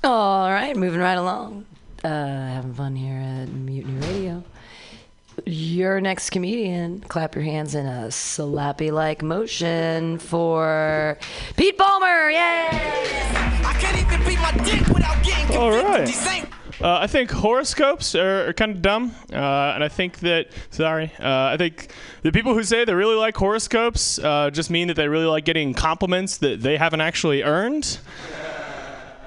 All right, moving right along. Uh, having fun here at Mutiny Radio. Your next comedian, clap your hands in a slappy like motion for Pete Palmer. Yay! I can't even beat my dick without getting convicted. right. Uh, I think horoscopes are, are kind of dumb, uh, and I think that sorry, uh, I think the people who say they really like horoscopes uh, just mean that they really like getting compliments that they haven't actually earned.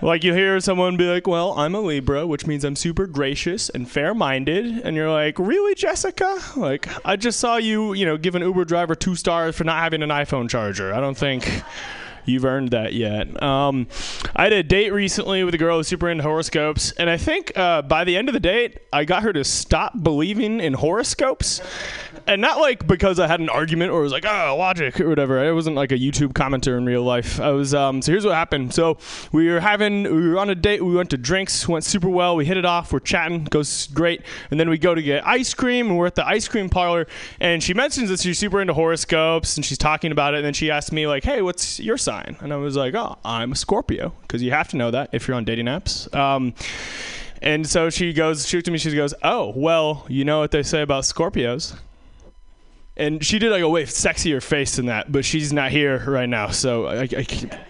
Like you hear someone be like, "Well, I'm a Libra, which means I'm super gracious and fair-minded," and you're like, "Really, Jessica? Like, I just saw you, you know, give an Uber driver two stars for not having an iPhone charger. I don't think." You've earned that yet. Um, I had a date recently with a girl who's super into horoscopes, and I think uh, by the end of the date, I got her to stop believing in horoscopes. And not like because I had an argument or was like, oh, logic or whatever. I wasn't like a YouTube commenter in real life. I was, um, so here's what happened. So we were having, we were on a date, we went to drinks, went super well, we hit it off, we're chatting, goes great. And then we go to get ice cream, and we're at the ice cream parlor, and she mentions that she's super into horoscopes, and she's talking about it, and then she asked me, like, hey, what's your sign? And I was like, oh, I'm a Scorpio, because you have to know that if you're on dating apps. Um, and so she goes, she looked at me, she goes, oh, well, you know what they say about Scorpios? And she did like a way sexier face than that, but she's not here right now, so I, I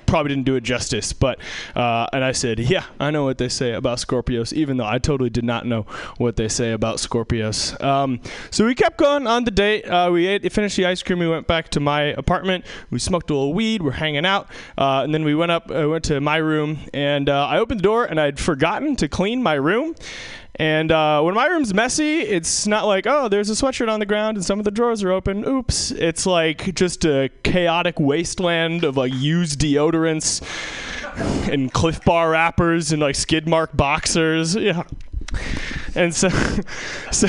probably didn't do it justice. But uh, and I said, yeah, I know what they say about Scorpios, even though I totally did not know what they say about Scorpios. Um, so we kept going on the date. Uh, we ate, finished the ice cream. We went back to my apartment. We smoked a little weed. We're hanging out, uh, and then we went up. uh, went to my room, and uh, I opened the door, and I'd forgotten to clean my room. And uh, when my room's messy, it's not like, oh, there's a sweatshirt on the ground and some of the drawers are open. Oops. It's like just a chaotic wasteland of like used deodorants and Clif Bar wrappers and like skid mark boxers. Yeah. And so, so,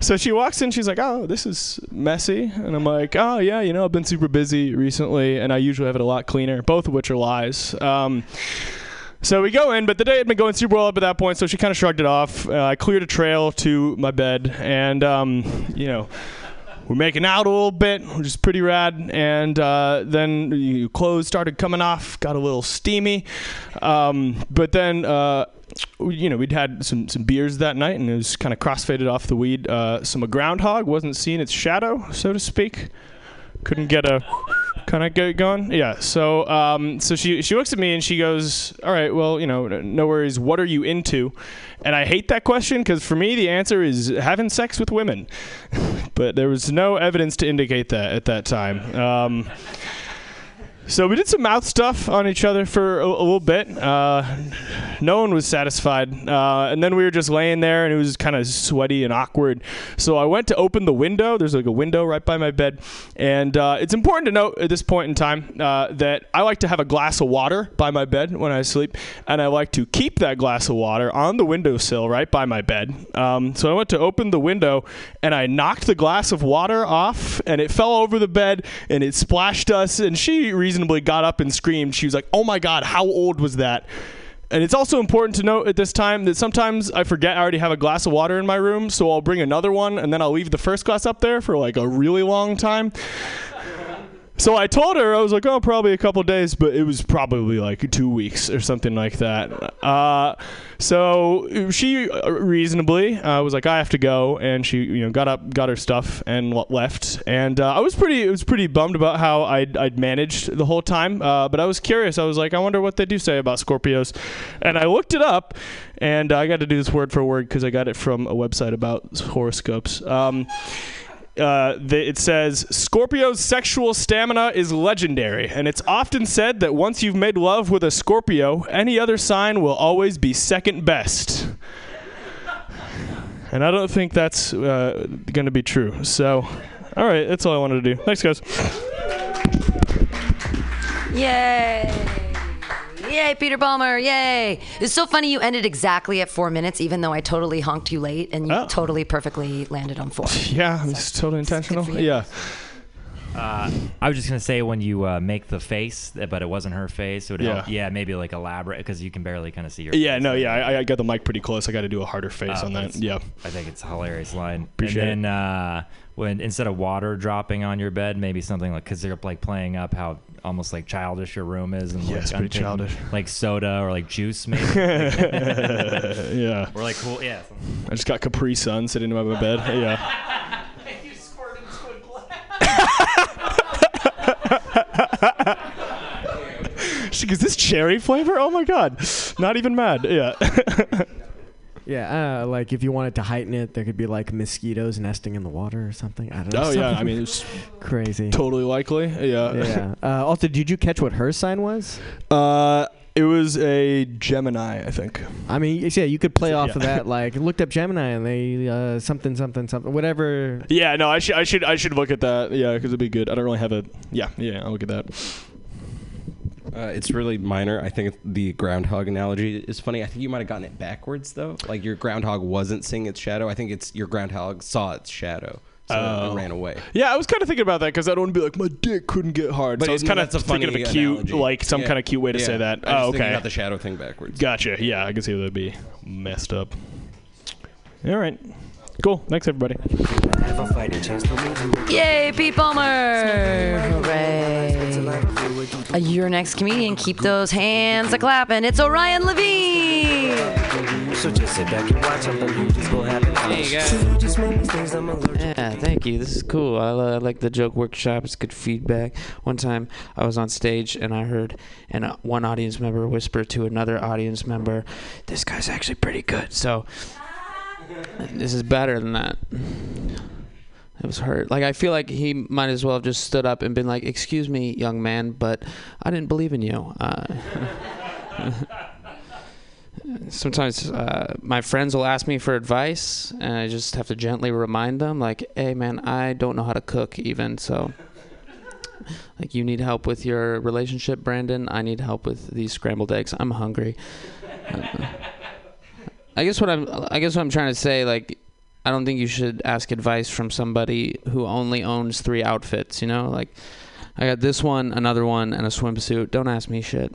so she walks in. She's like, "Oh, this is messy," and I'm like, "Oh yeah, you know, I've been super busy recently, and I usually have it a lot cleaner." Both of which are lies. Um, so we go in, but the day had been going super well up at that point, so she kind of shrugged it off. Uh, I cleared a trail to my bed, and um, you know, we're making out a little bit, which is pretty rad. And uh, then you clothes started coming off, got a little steamy. Um, but then, uh, you know, we'd had some, some beers that night, and it was kind of crossfaded off the weed. Uh, some groundhog wasn't seeing its shadow, so to speak. Couldn't get a kind of get going. Yeah. So um, so she she looks at me and she goes, "All right, well, you know, no worries. What are you into?" And I hate that question because for me the answer is having sex with women, but there was no evidence to indicate that at that time. Um, so we did some mouth stuff on each other for a, a little bit. Uh, no one was satisfied, uh, and then we were just laying there, and it was kind of sweaty and awkward. So I went to open the window. There's like a window right by my bed, and uh, it's important to note at this point in time uh, that I like to have a glass of water by my bed when I sleep, and I like to keep that glass of water on the windowsill right by my bed. Um, so I went to open the window, and I knocked the glass of water off, and it fell over the bed, and it splashed us, and she reasonably got up and screamed. She was like, "Oh my god, how old was that?" And it's also important to note at this time that sometimes I forget I already have a glass of water in my room, so I'll bring another one and then I'll leave the first glass up there for like a really long time. So I told her I was like, oh, probably a couple days, but it was probably like two weeks or something like that. Uh, so she uh, reasonably uh, was like, I have to go, and she you know got up, got her stuff, and le- left. And uh, I was pretty, I was pretty bummed about how I'd, I'd managed the whole time. Uh, but I was curious. I was like, I wonder what they do say about Scorpios, and I looked it up, and I got to do this word for word because I got it from a website about horoscopes. Um, uh, the, it says Scorpio's sexual stamina is legendary, and it's often said that once you've made love with a Scorpio, any other sign will always be second best. And I don't think that's uh, going to be true. So, all right, that's all I wanted to do. Thanks, guys. Yay! Yay, Peter Palmer! Yay! It's so funny you ended exactly at four minutes, even though I totally honked you late and you totally perfectly landed on four. Yeah, it's totally intentional. Yeah. Uh, I was just gonna say when you uh, make the face, but it wasn't her face. It would help- Yeah. yeah, maybe like elaborate because you can barely kind of see your. Yeah, face. no, yeah, I, I got the mic pretty close. I got to do a harder face Oh, on that. Yeah. I think it's a hilarious line. Appreciate and then uh, when instead of water dropping on your bed, maybe something like because they're like playing up how almost like childish your room is, and Yeah, like it's pretty childish. like soda or like juice, maybe. yeah. Or like cool, yeah. I just got Capri Sun sitting by my bed. Yeah. She goes, "This cherry flavor? Oh my god! Not even mad." Yeah. Yeah, uh, like if you wanted to heighten it, there could be like mosquitoes nesting in the water or something. I don't know. Oh yeah, I mean it's crazy. totally likely. Yeah. Yeah. Uh, also, did you catch what her sign was? Uh, it was a Gemini, I think. I mean, yeah, you could play off of that. Like, looked up Gemini and they uh, something, something, something, whatever. Yeah, no, I should, I should, I should look at that. Yeah, because it'd be good. I don't really have a. Yeah, yeah, I'll look at that. Uh, it's really minor. I think the groundhog analogy is funny. I think you might have gotten it backwards though. Like your groundhog wasn't seeing its shadow. I think it's your groundhog saw its shadow, so Oh. it ran away. Yeah, I was kind of thinking about that because I don't want to be like my dick couldn't get hard. But so I was kind of thinking of a cute, analogy. like some Yeah. kind of cute way to Yeah. say that. Oh, okay. got the shadow thing backwards. Gotcha. Yeah, I can see that would be messed up. All right. Cool. Thanks, everybody. Yay, Pete Palmer! Hooray! Uh, your next comedian, keep those hands a clapping. It's Orion Levine. So just sit back and watch something beautiful happen. Hey, guys. Just make mistakes, Yeah, thank you. This is cool. I, li- I like the joke workshop. It's good feedback. One time I was on stage and I heard and uh, one audience member whisper to another audience member, "This guy's actually pretty good." So this is better than that. It was hurt. Like I feel like he might as well have just stood up and been like, "Excuse me, young man, but I didn't believe in you." Uh, sometimes uh, my friends will ask me for advice and i just have to gently remind them like hey man i don't know how to cook even so like you need help with your relationship brandon i need help with these scrambled eggs i'm hungry Uh, i guess what i'm i guess what i'm trying to say like i don't think you should ask advice from somebody who only owns three outfits you know like i got this one another one and a swimsuit don't ask me shit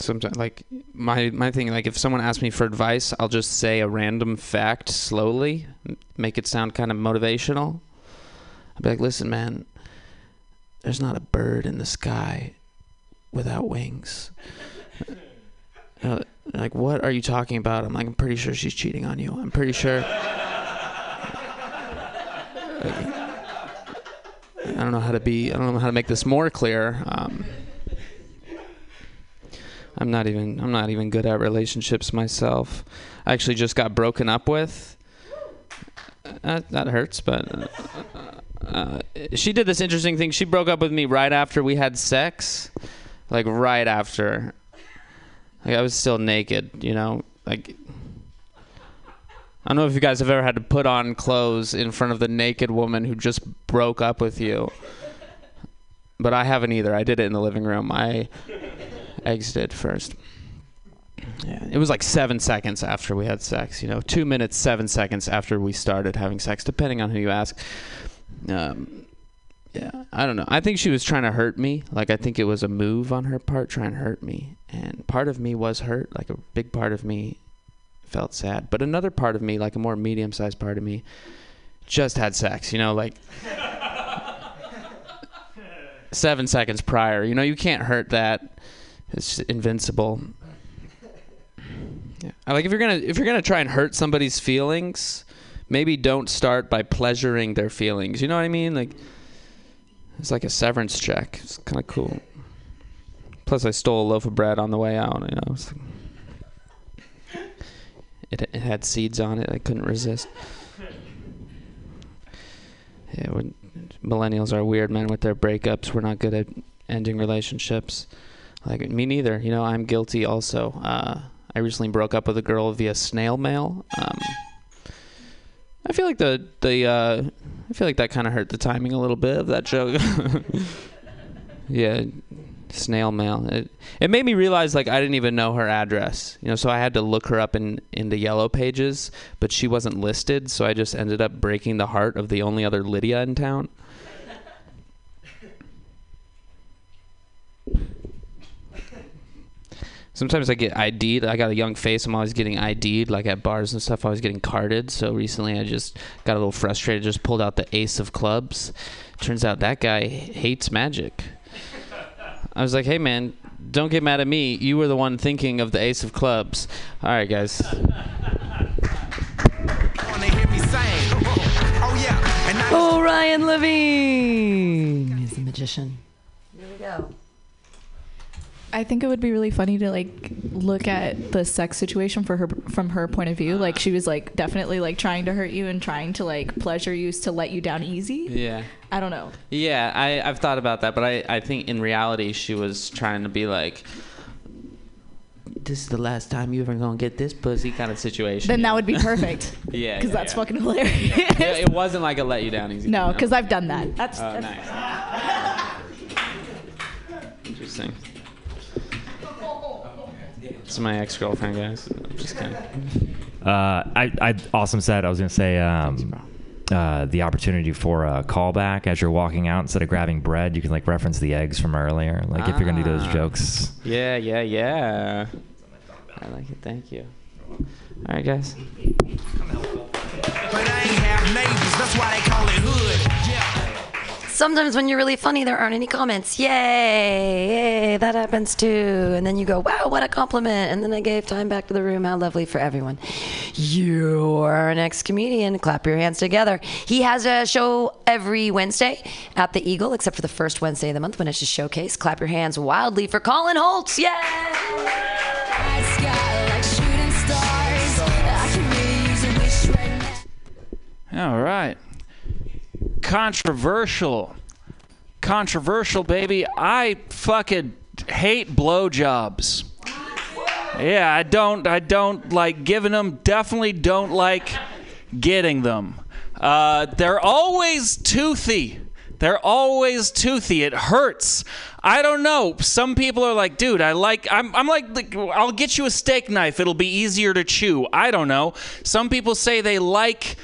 sometimes like my my thing like if someone asks me for advice, I'll just say a random fact slowly, make it sound kind of motivational. I'll be like, "Listen, man, there's not a bird in the sky without wings." Uh, like, what are you talking about? I'm like, I'm pretty sure she's cheating on you. I'm pretty sure. I don't know how to be. I don't know how to make this more clear. Um, I'm not even. I'm not even good at relationships myself. I actually just got broken up with. Uh, that hurts, but uh, uh, she did this interesting thing. She broke up with me right after we had sex, like right after. Like I was still naked, you know. Like I don't know if you guys have ever had to put on clothes in front of the naked woman who just broke up with you. But I haven't either. I did it in the living room. I exited first. Yeah, it was like seven seconds after we had sex. You know, two minutes, seven seconds after we started having sex, depending on who you ask. Um, yeah, I don't know. I think she was trying to hurt me. Like I think it was a move on her part, trying to hurt me. And part of me was hurt. Like a big part of me felt sad. But another part of me, like a more medium-sized part of me, just had sex. You know, like seven seconds prior. You know, you can't hurt that. It's invincible. Yeah. I Like if you're gonna if you're gonna try and hurt somebody's feelings, maybe don't start by pleasuring their feelings. You know what I mean? Like it's like a severance check. It's kind of cool. Plus, I stole a loaf of bread on the way out. You know, it, it had seeds on it. I couldn't resist. Yeah, millennials are weird, man. With their breakups, we're not good at ending relationships. Like me neither. You know, I'm guilty also. Uh, I recently broke up with a girl via snail mail. Um, I feel like the the uh, I feel like that kind of hurt the timing a little bit of that joke. yeah, snail mail. It it made me realize like I didn't even know her address. You know, so I had to look her up in in the yellow pages, but she wasn't listed, so I just ended up breaking the heart of the only other Lydia in town. Sometimes I get ID'd. I got a young face. I'm always getting ID'd, like at bars and stuff. I was getting carded. So recently, I just got a little frustrated. Just pulled out the ace of clubs. Turns out that guy hates magic. I was like, "Hey, man, don't get mad at me. You were the one thinking of the ace of clubs." All right, guys. Oh, Ryan Levine. He's a magician. Here we go. I think it would be really funny to like look at the sex situation for her from her point of view. Like she was like definitely like trying to hurt you and trying to like pleasure you to let you down easy. Yeah. I don't know. Yeah, I, I've thought about that, but I, I think in reality she was trying to be like, this is the last time you ever gonna get this pussy kind of situation. Then that would be perfect. Yeah, Because yeah, that's yeah. fucking hilarious. Yeah, it wasn't like a let you down easy. no, because I've done that. That's, Oh, that's nice. Interesting. It's my ex girlfriend, guys. I'm just kidding. Uh, I, I awesome set. I was gonna say um, uh, the opportunity for a callback as you're walking out instead of grabbing bread, you can like reference the eggs from earlier. Like if you're gonna do those Ah. jokes. Yeah, yeah, yeah. I like it. Thank you. All right, guys. That's why they call it hood. Yeah. Sometimes when you're really funny, there aren't any comments. Yay! Yay! That happens too. And then you go, wow, what a compliment. And then I gave time back to the room. How lovely for everyone. You're our next comedian. Clap your hands together. He has a show every Wednesday at the Eagle, except for the first Wednesday of the month when it's just showcase. Clap your hands wildly for Colin Holtz. Yay! All right. Controversial. Controversial, baby. I fucking hate blowjobs. Yeah, I don't. I don't like giving them. Definitely don't like getting them. Uh, they're always toothy. They're always toothy. It hurts. I don't know. Some people are like, dude, I like. I'm. I'm like, like, I'll get you a steak knife. It'll be easier to chew. I don't know. Some people say they like.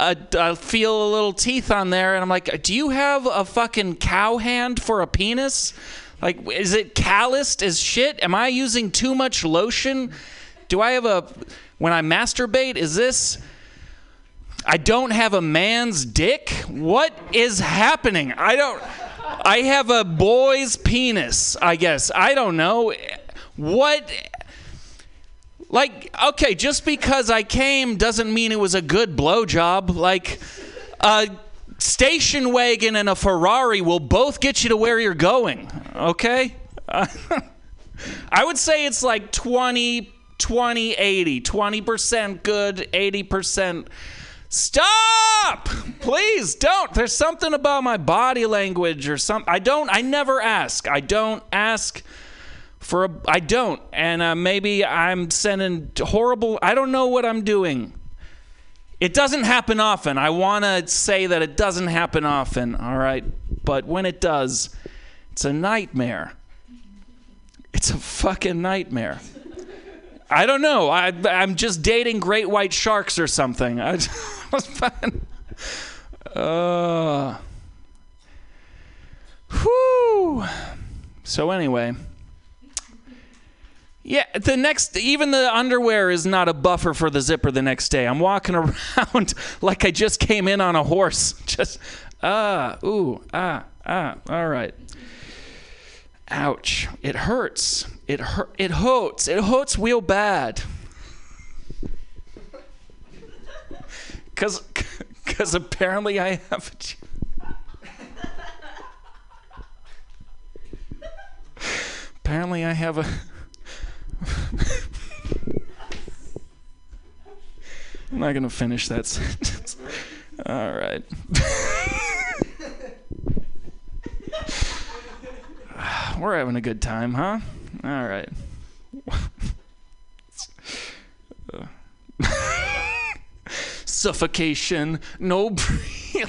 I, I feel a little teeth on there, and I'm like, do you have a fucking cow hand for a penis? Like, is it calloused as shit? Am I using too much lotion? Do I have a. When I masturbate, is this. I don't have a man's dick? What is happening? I don't. I have a boy's penis, I guess. I don't know. What. Like, okay, just because I came doesn't mean it was a good blowjob. Like, a station wagon and a Ferrari will both get you to where you're going, okay? I would say it's like 20, 20, 80. 20% good, 80% Stop! Please don't. There's something about my body language or something. I don't, I never ask. I don't ask for a, I don't. And uh, maybe I'm sending horrible, I don't know what I'm doing. It doesn't happen often. I want to say that it doesn't happen often, all right? But when it does, it's a nightmare. It's a fucking nightmare. I don't know. I, I'm just dating great white sharks or something. I was fun. Uh, whew. So anyway, yeah. The next, even the underwear is not a buffer for the zipper. The next day, I'm walking around like I just came in on a horse. Just ah, ooh, ah, ah. All right. Ouch! It hurts. It hurt. It hurts. It hurts real bad. Cause, cause apparently I have. A, apparently I have a. I'm not gonna finish that sentence. All right. We're having a good time, huh? All right. Suffocation, no breathing.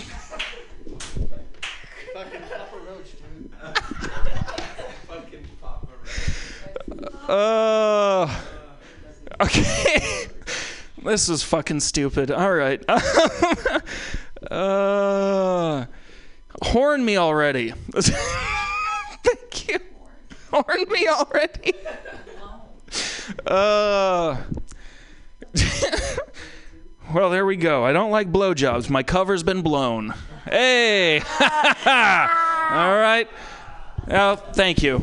Uh, okay. this is fucking stupid. All right. uh, horn me already. Thank you. Horn me already. Uh. well, there we go. I don't like blowjobs. My cover's been blown. Hey. All right. Oh, thank you.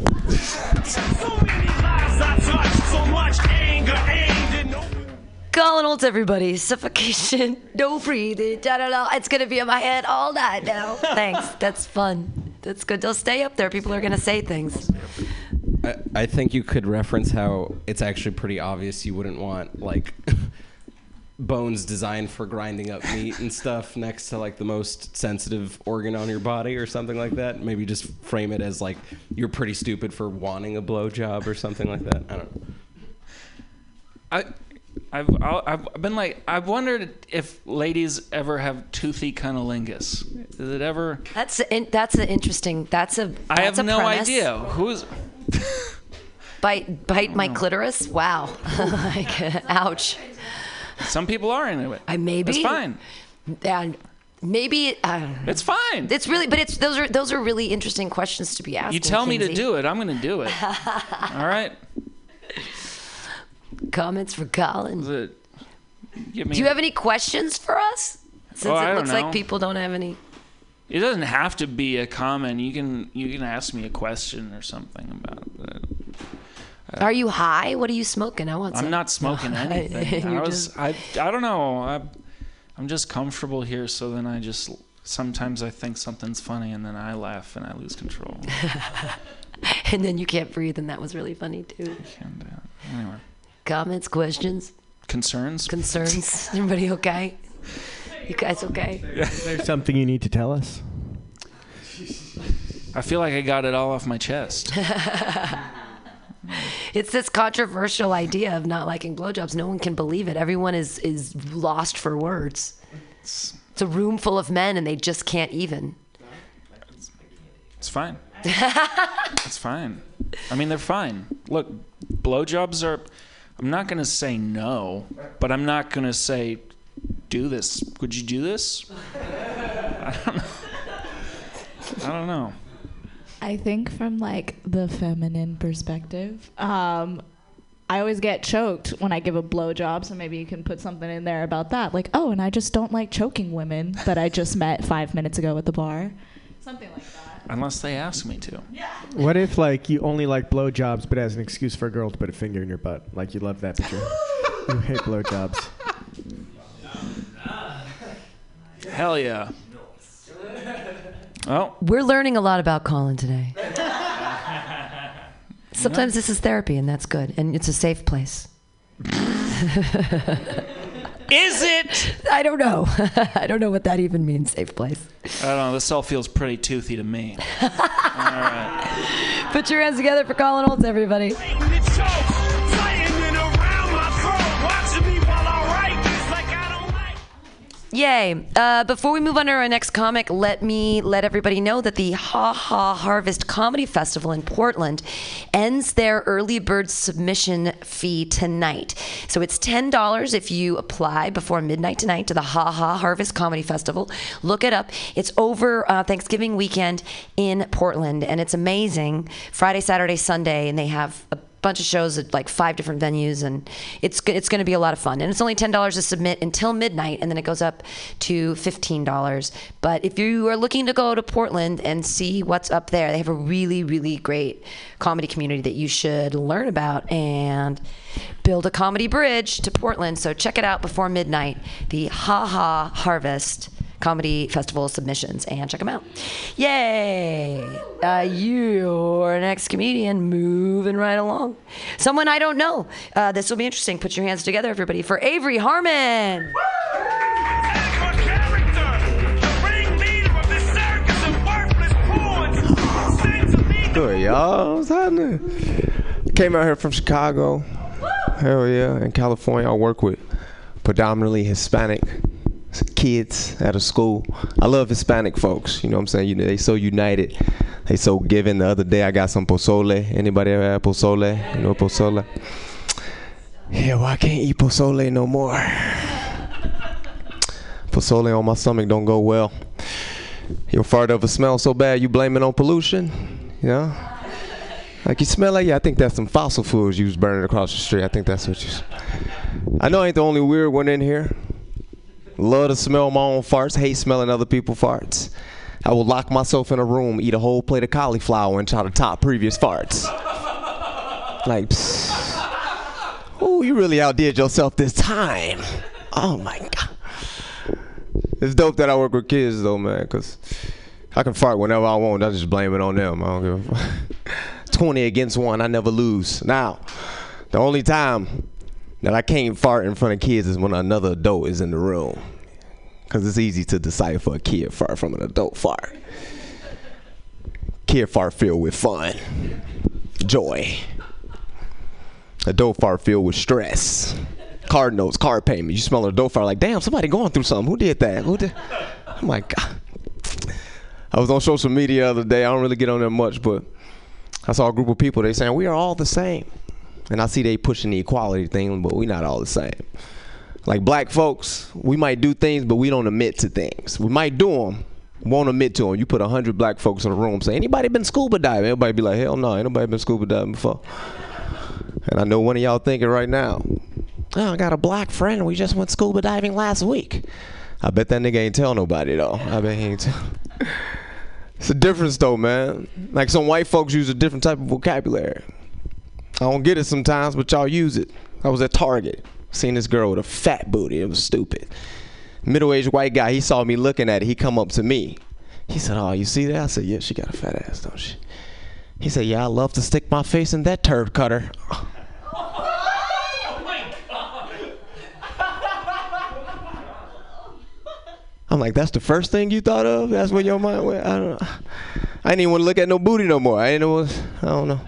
Colin Holtz, everybody. Suffocation, no breathing. Da, da, da. It's gonna be in my head all night now. Thanks. That's fun. That's good. They'll stay up there. People are gonna say things. I, I think you could reference how it's actually pretty obvious you wouldn't want like bones designed for grinding up meat and stuff next to like the most sensitive organ on your body or something like that. Maybe just frame it as like you're pretty stupid for wanting a blowjob or something like that. I don't know. I, I've I've been like I've wondered if ladies ever have toothy cunnilingus. Is it ever? That's in, that's an interesting. That's a. That's I have a no premise. idea who's. Bite bite my clitoris. Wow. like, ouch. Some people are into it. I maybe. It's fine. And maybe know. It's fine. It's really, but it's those are those are really interesting questions to be asked. You tell me to do it, I'm going to do it. All right. Comments for Colin. The- give me Do you have any questions for us? Since Oh, it looks know. like people don't have any. It doesn't have to be a comment. You can you can ask me a question or something about it. Uh, are you high? What are you smoking? I want. I'm some. not smoking anything. I was just- I I don't know. I I'm just comfortable here. So then I just sometimes I think something's funny and then I laugh and I lose control. and then you can't breathe, and that was really funny too. Anyway, Comments, questions, concerns, concerns. Everybody okay? You guys okay? Is there something you need to tell us? I feel like I got it all off my chest. It's this controversial idea of not liking blowjobs. No one can believe it. Everyone is is lost for words. It's a room full of men, and they just can't even. It's fine. it's fine. I mean, they're fine. Look, blowjobs are. I'm not gonna say no, but I'm not gonna say, do this. Would you do this? I don't know. I don't know. I think from like the feminine perspective, um, I always get choked when I give a blowjob. So maybe you can put something in there about that. Like, oh, and I just don't like choking women that I just met five minutes ago at the bar. Something like that. Unless they ask me to. Yeah. What if like you only like blowjobs, but as an excuse for a girl to put a finger in your butt? Like you love that, but you you hate blowjobs. Hell yeah. Oh, We're learning a lot about Colin today. Sometimes this is therapy, and that's good, and it's a safe place. Is it? I don't know. I don't know what that even means, safe place. I don't know. This all feels pretty toothy to me. all right. Put your hands together for Colin Holtz, everybody. Yay. Uh, before we move on to our next comic, let me let everybody know that the Ha Ha Harvest Comedy Festival in Portland ends their early bird submission fee tonight. So it's $10 if you apply before midnight tonight to the Ha Ha Harvest Comedy Festival. Look it up. It's over uh, Thanksgiving weekend in Portland, and it's amazing. Friday, Saturday, Sunday, and they have a bunch of shows at like five different venues and it's it's going to be a lot of fun. And it's only $10 to submit until midnight and then it goes up to $15 but if you are looking to go to Portland and see what's up there they have a really really great comedy community that you should learn about and build a comedy bridge to Portland. So check it out before midnight. The Ha Ha Harvest Comedy Festival submissions and check them out. Yay! Uh, your next comedian moving right along. Someone I don't know. Uh, this will be interesting. Put your hands together, everybody, for Avery Harmon. Good, y'all. What's happening? Came out here from Chicago. Hell yeah. In California, I work with predominantly Hispanic kids at a school. I love Hispanic folks. You know what I'm saying? You know, they so united. They so giving. The other day, I got some pozole. Anybody ever had pozole? You know pozole? Yeah, well, I can't eat pozole no more. Pozole on my stomach don't go well. Your fart ever smell so bad you blame it on pollution? Yeah? Like you smell like, yeah, I think that's some fossil fuels you was burning across the street. I think that's what you. I know I ain't the only weird one in here. Love to smell my own farts. Hate smelling other people's farts. I will lock myself in a room, eat a whole plate of cauliflower, and try to top previous farts. Like, psst. Ooh, you really outdid yourself this time. Oh my god. It's dope that I work with kids though, man, because I can fart whenever I want. I just blame it on them. I don't give a fuck. 20 against one, I never lose. Now, the only time that I can't fart in front of kids is when another adult is in the room. Because it's easy to decipher a kid fart from an adult fart. Kid fart filled with fun, joy. Adult fart filled with stress. Card notes, card payment. You smell an adult fart like, damn, somebody going through something. Who did that? Who did? Oh my God. I was on social media the other day. I don't really get on there much, but I saw a group of people. They saying we are all the same, and I see they pushing the equality thing, but we not all the same. Like black folks, we might do things, but we don't admit to things. We might do them, won't admit to them. You put hundred black folks in a room, say anybody been scuba diving? Everybody be like, hell no, ain't nobody been scuba diving before. And I know one of y'all thinking right now, oh, I got a black friend. We just went scuba diving last week. I bet that nigga ain't tell nobody though. I bet he ain't tell. It's a difference though, man. Like some white folks use a different type of vocabulary. I don't get it sometimes, but y'all use it. I was at Target, seen this girl with a fat booty. It was stupid. Middle-aged white guy. He saw me looking at it. He come up to me. He said, "Oh, you see that?" I said, "Yeah, she got a fat ass, don't she?" He said, "Yeah, I love to stick my face in that turd cutter." I'm like, that's the first thing you thought of? That's what your mind went? I don't know. I didn't even want to look at no booty no more. I didn't know. I don't know.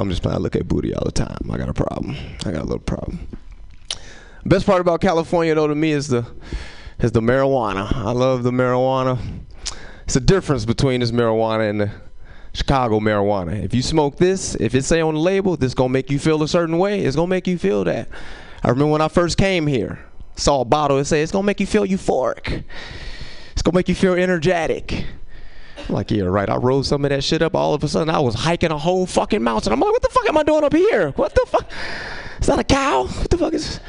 I'm just playing. I look at booty all the time. I got a problem. I got a little problem. Best part about California though to me is the is the marijuana. I love the marijuana. It's a difference between this marijuana and the Chicago marijuana. If you smoke this, if it say on the label, this gonna make you feel a certain way. It's gonna make you feel that. I remember when I first came here, saw a bottle. It said it's gonna make you feel euphoric. It's gonna make you feel energetic. Like, yeah, right. I rode some of that shit up. All of a sudden, I was hiking a whole fucking mountain. I'm like, what the fuck am I doing up here? What the fuck? Is that a cow? What the fuck is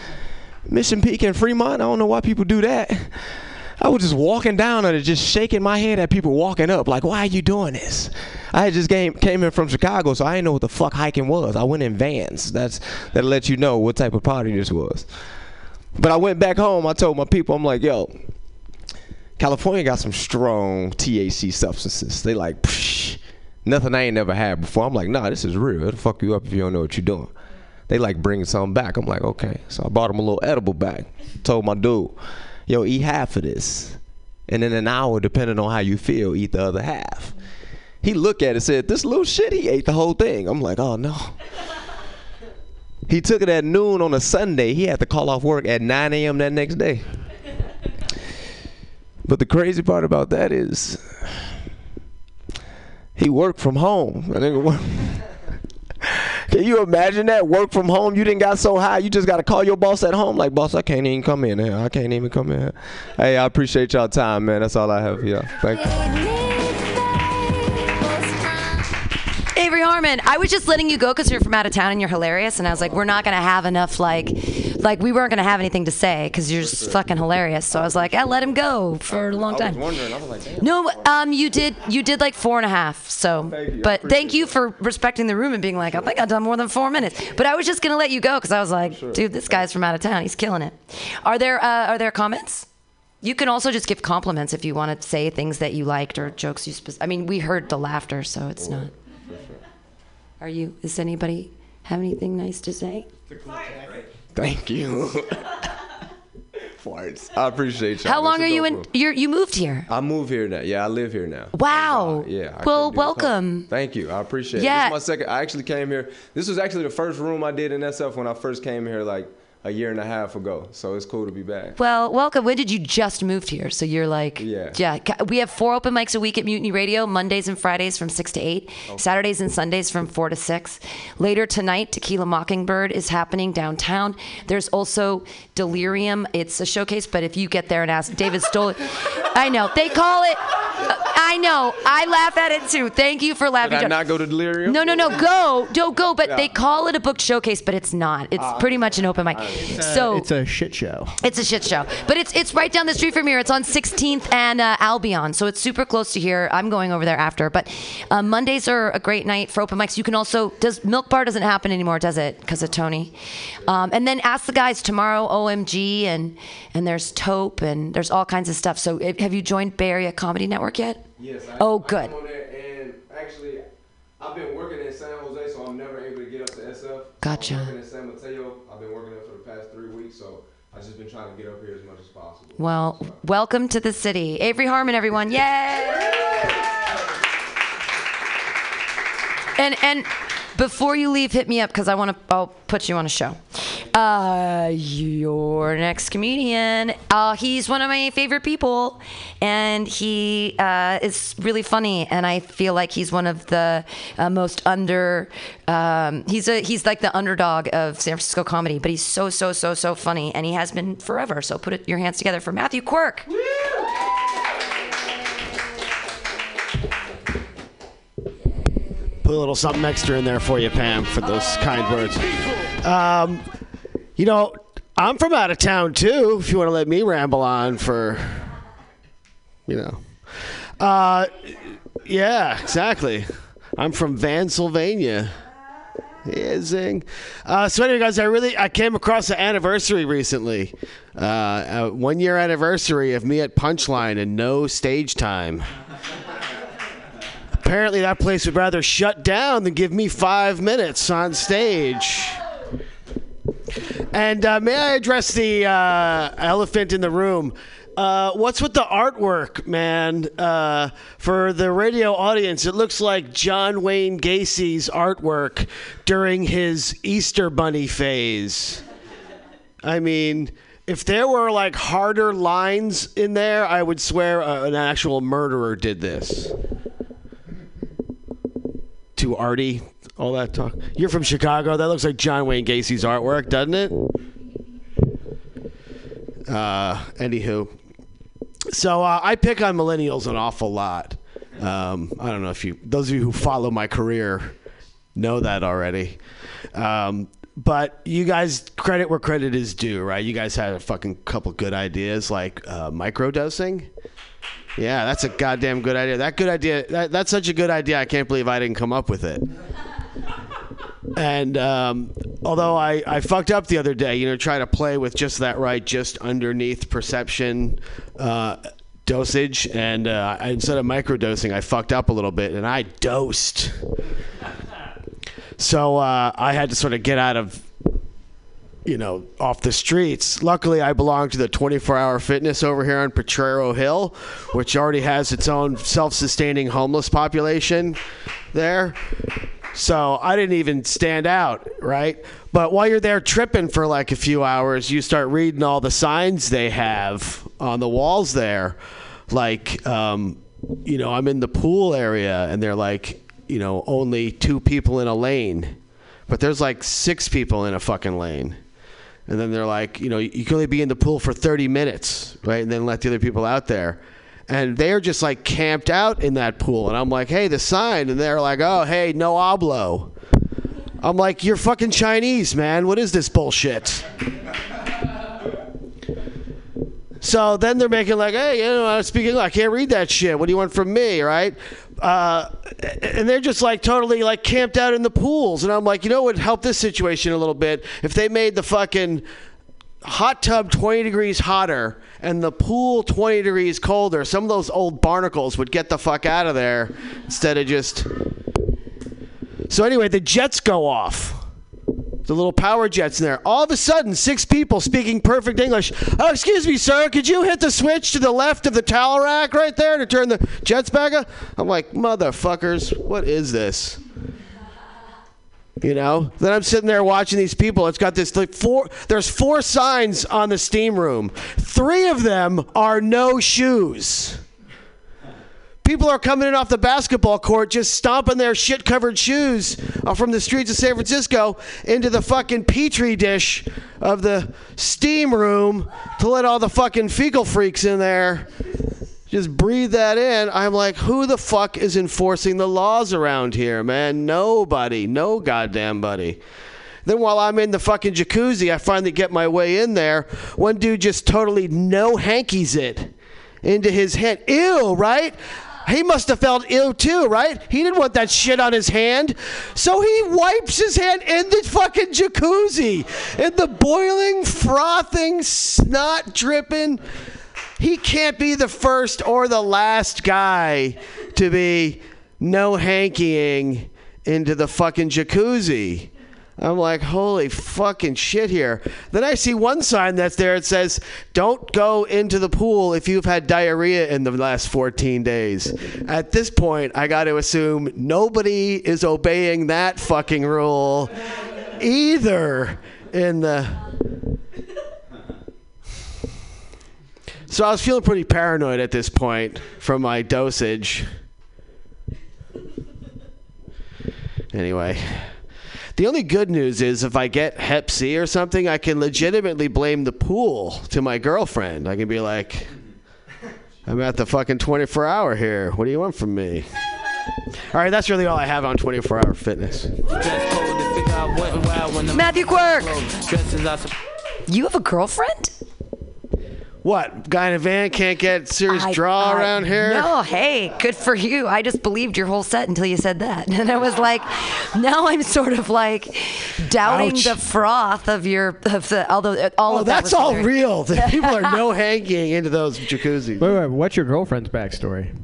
Mission Peak in Fremont? I don't know why people do that. I was just walking down and just shaking my head at people walking up, like, why are you doing this? I had just came came in from Chicago, so I didn't know what the fuck hiking was. I went in vans. That's that let you know what type of party this was. But I went back home. I told my people, I'm like, yo, California got some strong THC substances. They like psh, nothing I ain't never had before. I'm like, nah, this is real. It'll fuck you up if you don't know what you're doing. They like bringing something back. I'm like, okay. So I bought them a little edible bag. Told my dude, yo, eat half of this, and in an hour, depending on how you feel, eat the other half. He looked at it said, this little shit, he ate the whole thing. I'm like, oh no. He took it at noon on a Sunday. He had to call off work at 9 a.m. that next day. But the crazy part about that is he worked from home. Can you imagine that? Work from home. You didn't got so high. You just got to call your boss at home. Like, boss, I can't even come in. I can't even come in here. Hey, I appreciate y'all time, man. That's all I have for y'all. Thank you. Harmon, I was just letting you go because you're from out of town and you're hilarious, and I was like, we're not gonna have enough like, like we weren't gonna have anything to say because you're just fucking hilarious. So I was like, I let him go for a long time. wondering. I was like, damn. No, um, you did you did like four and a half. So, but thank you for respecting the room and being like, I think I've done more than four minutes. But I was just gonna let you go because I was like, dude, this guy's from out of town. He's killing it. Are there uh, are there comments? You can also just give compliments if you want to say things that you liked or jokes you. Spe- I mean, we heard the laughter, so it's not. Are you? Does anybody have anything nice to say? Thank you. Farts. I appreciate y'all. How long are you in? You're you moved here. I move here now. Yeah, I live here now. Wow. Yeah. I Well, couldn't do it. welcome. Thank you. I appreciate Yeah. it. This is my second. I actually came here. This was actually the first room I did in SF when I first came here, like a year and a half ago. So it's cool to be back. Well, welcome. When did you just moved here? So you're like, Yeah. yeah. We have four open mics a week at Mutiny Radio, Mondays and Fridays from six to eight, Saturdays and Sundays from four to six. Later tonight, Tequila Mockingbird is happening downtown. There's also Delirium. It's a showcase, but if you get there and ask David Stoll, I know they call it. I know. I laugh at it too. Thank you for laughing. Did I not go to Delirium? No, no, no. Go, don't go. But Yeah. they call it a booked showcase, but it's not. It's Ah, pretty much an open mic. So it's a shit show. it's a shit show, but it's it's right down the street from here. It's on 16th and uh, Albion, so it's super close to here. I'm going over there after, but uh, Mondays are a great night for open mics. You can also does Milk Bar doesn't happen anymore, does it? Because of Tony. Um, and then ask the guys tomorrow. OMG and and there's Tope and there's all kinds of stuff. So have you joined Bay Area Comedy Network yet? Yes. I, Oh, good. I'm on there, and actually, I've been working in San Jose, so I'm never able to get up to SF. Gotcha. I'm working in San Mateo. I've been working there for the past three weeks, so I've just been trying to get up here as much as possible. Well, uh, welcome to the city, Avery Harmon, everyone. Yay! And and before you leave, hit me up because I want to. I'll put you on a show. Uh, your next comedian. Uh, he's one of my favorite people, and he uh, is really funny. And I feel like he's one of the uh, most under. Um, he's a he's like the underdog of San Francisco comedy, but he's so so so so funny, and he has been forever. So put it, your hands together for Matthew Quirk. Put a little something extra in there for you, Pam, for those kind words. Um, you know, I'm from out of town too. If you want to let me ramble on for, you know, uh, yeah, exactly. I'm from Vansylvania. Yeah, zing. Uh, so anyway, guys, I really I came across an anniversary recently, uh, one year anniversary of me at Punchline and no stage time. Apparently, that place would rather shut down than give me five minutes on stage. And uh, may I address the uh, elephant in the room? Uh, what's with the artwork, man? Uh, for the radio audience, it looks like John Wayne Gacy's artwork during his Easter Bunny phase. I mean, if there were like harder lines in there, I would swear uh, an actual murderer did this. To Artie, all that talk. You're from Chicago. That looks like John Wayne Gacy's artwork, doesn't it? Uh, anywho, so uh, I pick on millennials an awful lot, Um, I don't know if you, those of you who follow my career, know that already. Um, but you guys, credit where credit is due, right? You guys had a fucking couple good ideas like uh, microdosing. Yeah, that's a goddamn good idea. That good idea. That, that's such a good idea. I can't believe I didn't come up with it. And um, although I, I fucked up the other day, you know, try to play with just that right, just underneath perception uh, dosage, and uh, instead of microdosing, I fucked up a little bit, and I dosed. So uh, I had to sort of get out of, you know, off the streets. Luckily, I belong to the 24-hour fitness over here on Potrero Hill, which already has its own self-sustaining homeless population there. So I didn't even stand out, right? But while you're there tripping for like a few hours, you start reading all the signs they have on the walls there. Like, um, you know, I'm in the pool area and they're like, you know, only two people in a lane. But there's like six people in a fucking lane. And then they're like, you know, you can only be in the pool for 30 minutes, right? And then let the other people out there. And they're just like camped out in that pool. And I'm like, hey, the sign. And they're like, oh, hey, no hablo. I'm like, you're fucking Chinese, man. What is this bullshit? So then they're making like, hey, you know, I'm speaking. I can't read that shit. What do you want from me, right? Uh, and they're just like totally like camped out in the pools. And I'm like, you know what would help this situation a little bit if they made the fucking hot tub 20 degrees hotter and the pool 20 degrees colder. Some of those old barnacles would get the fuck out of there instead of just. So anyway, the jets go off. The little power jets in there. All of a sudden, six people speaking perfect English. Oh, excuse me, sir. Could you hit the switch to the left of the towel rack right there to turn the jets back up? I'm like, motherfuckers, what is this? You know. Then I'm sitting there watching these people. It's got this like four. There's four signs on the steam room. Three of them are no shoes. People are coming in off the basketball court just stomping their shit covered shoes uh, from the streets of San Francisco into the fucking petri dish of the steam room to let all the fucking fecal freaks in there just breathe that in. I'm like, who the fuck is enforcing the laws around here, man? Nobody. No goddamn buddy. Then while I'm in the fucking jacuzzi, I finally get my way in there. One dude just totally no hankies it into his head. Ew, right? He must have felt ill too, right? He didn't want that shit on his hand. So he wipes his hand in the fucking jacuzzi. In the boiling, frothing, snot dripping. He can't be the first or the last guy to be no hankying into the fucking jacuzzi. I'm like, holy fucking shit here. Then I see one sign that's there. It says, don't go into the pool if you've had diarrhea in the last 14 days. At this point, I got to assume nobody is obeying that fucking rule either in the. So I was feeling pretty paranoid at this point from my dosage. Anyway. The only good news is if I get Hep C or something, I can legitimately blame the pool to my girlfriend. I can be like, I'm at the fucking 24 hour here. What do you want from me? All right, that's really all I have on 24 hour fitness. Matthew Quirk. You have a girlfriend? What? Guy in a van can't get serious I- draw I- around here? No, hey, good for you. I just believed your whole set until you said that. And I was like, now I'm sort of like doubting Ouch. the froth of your, of the, although uh, all Oh, of that that's was all hilarious. real. The people are no hanging into those jacuzzis. Wait, wait. What's your girlfriend's backstory?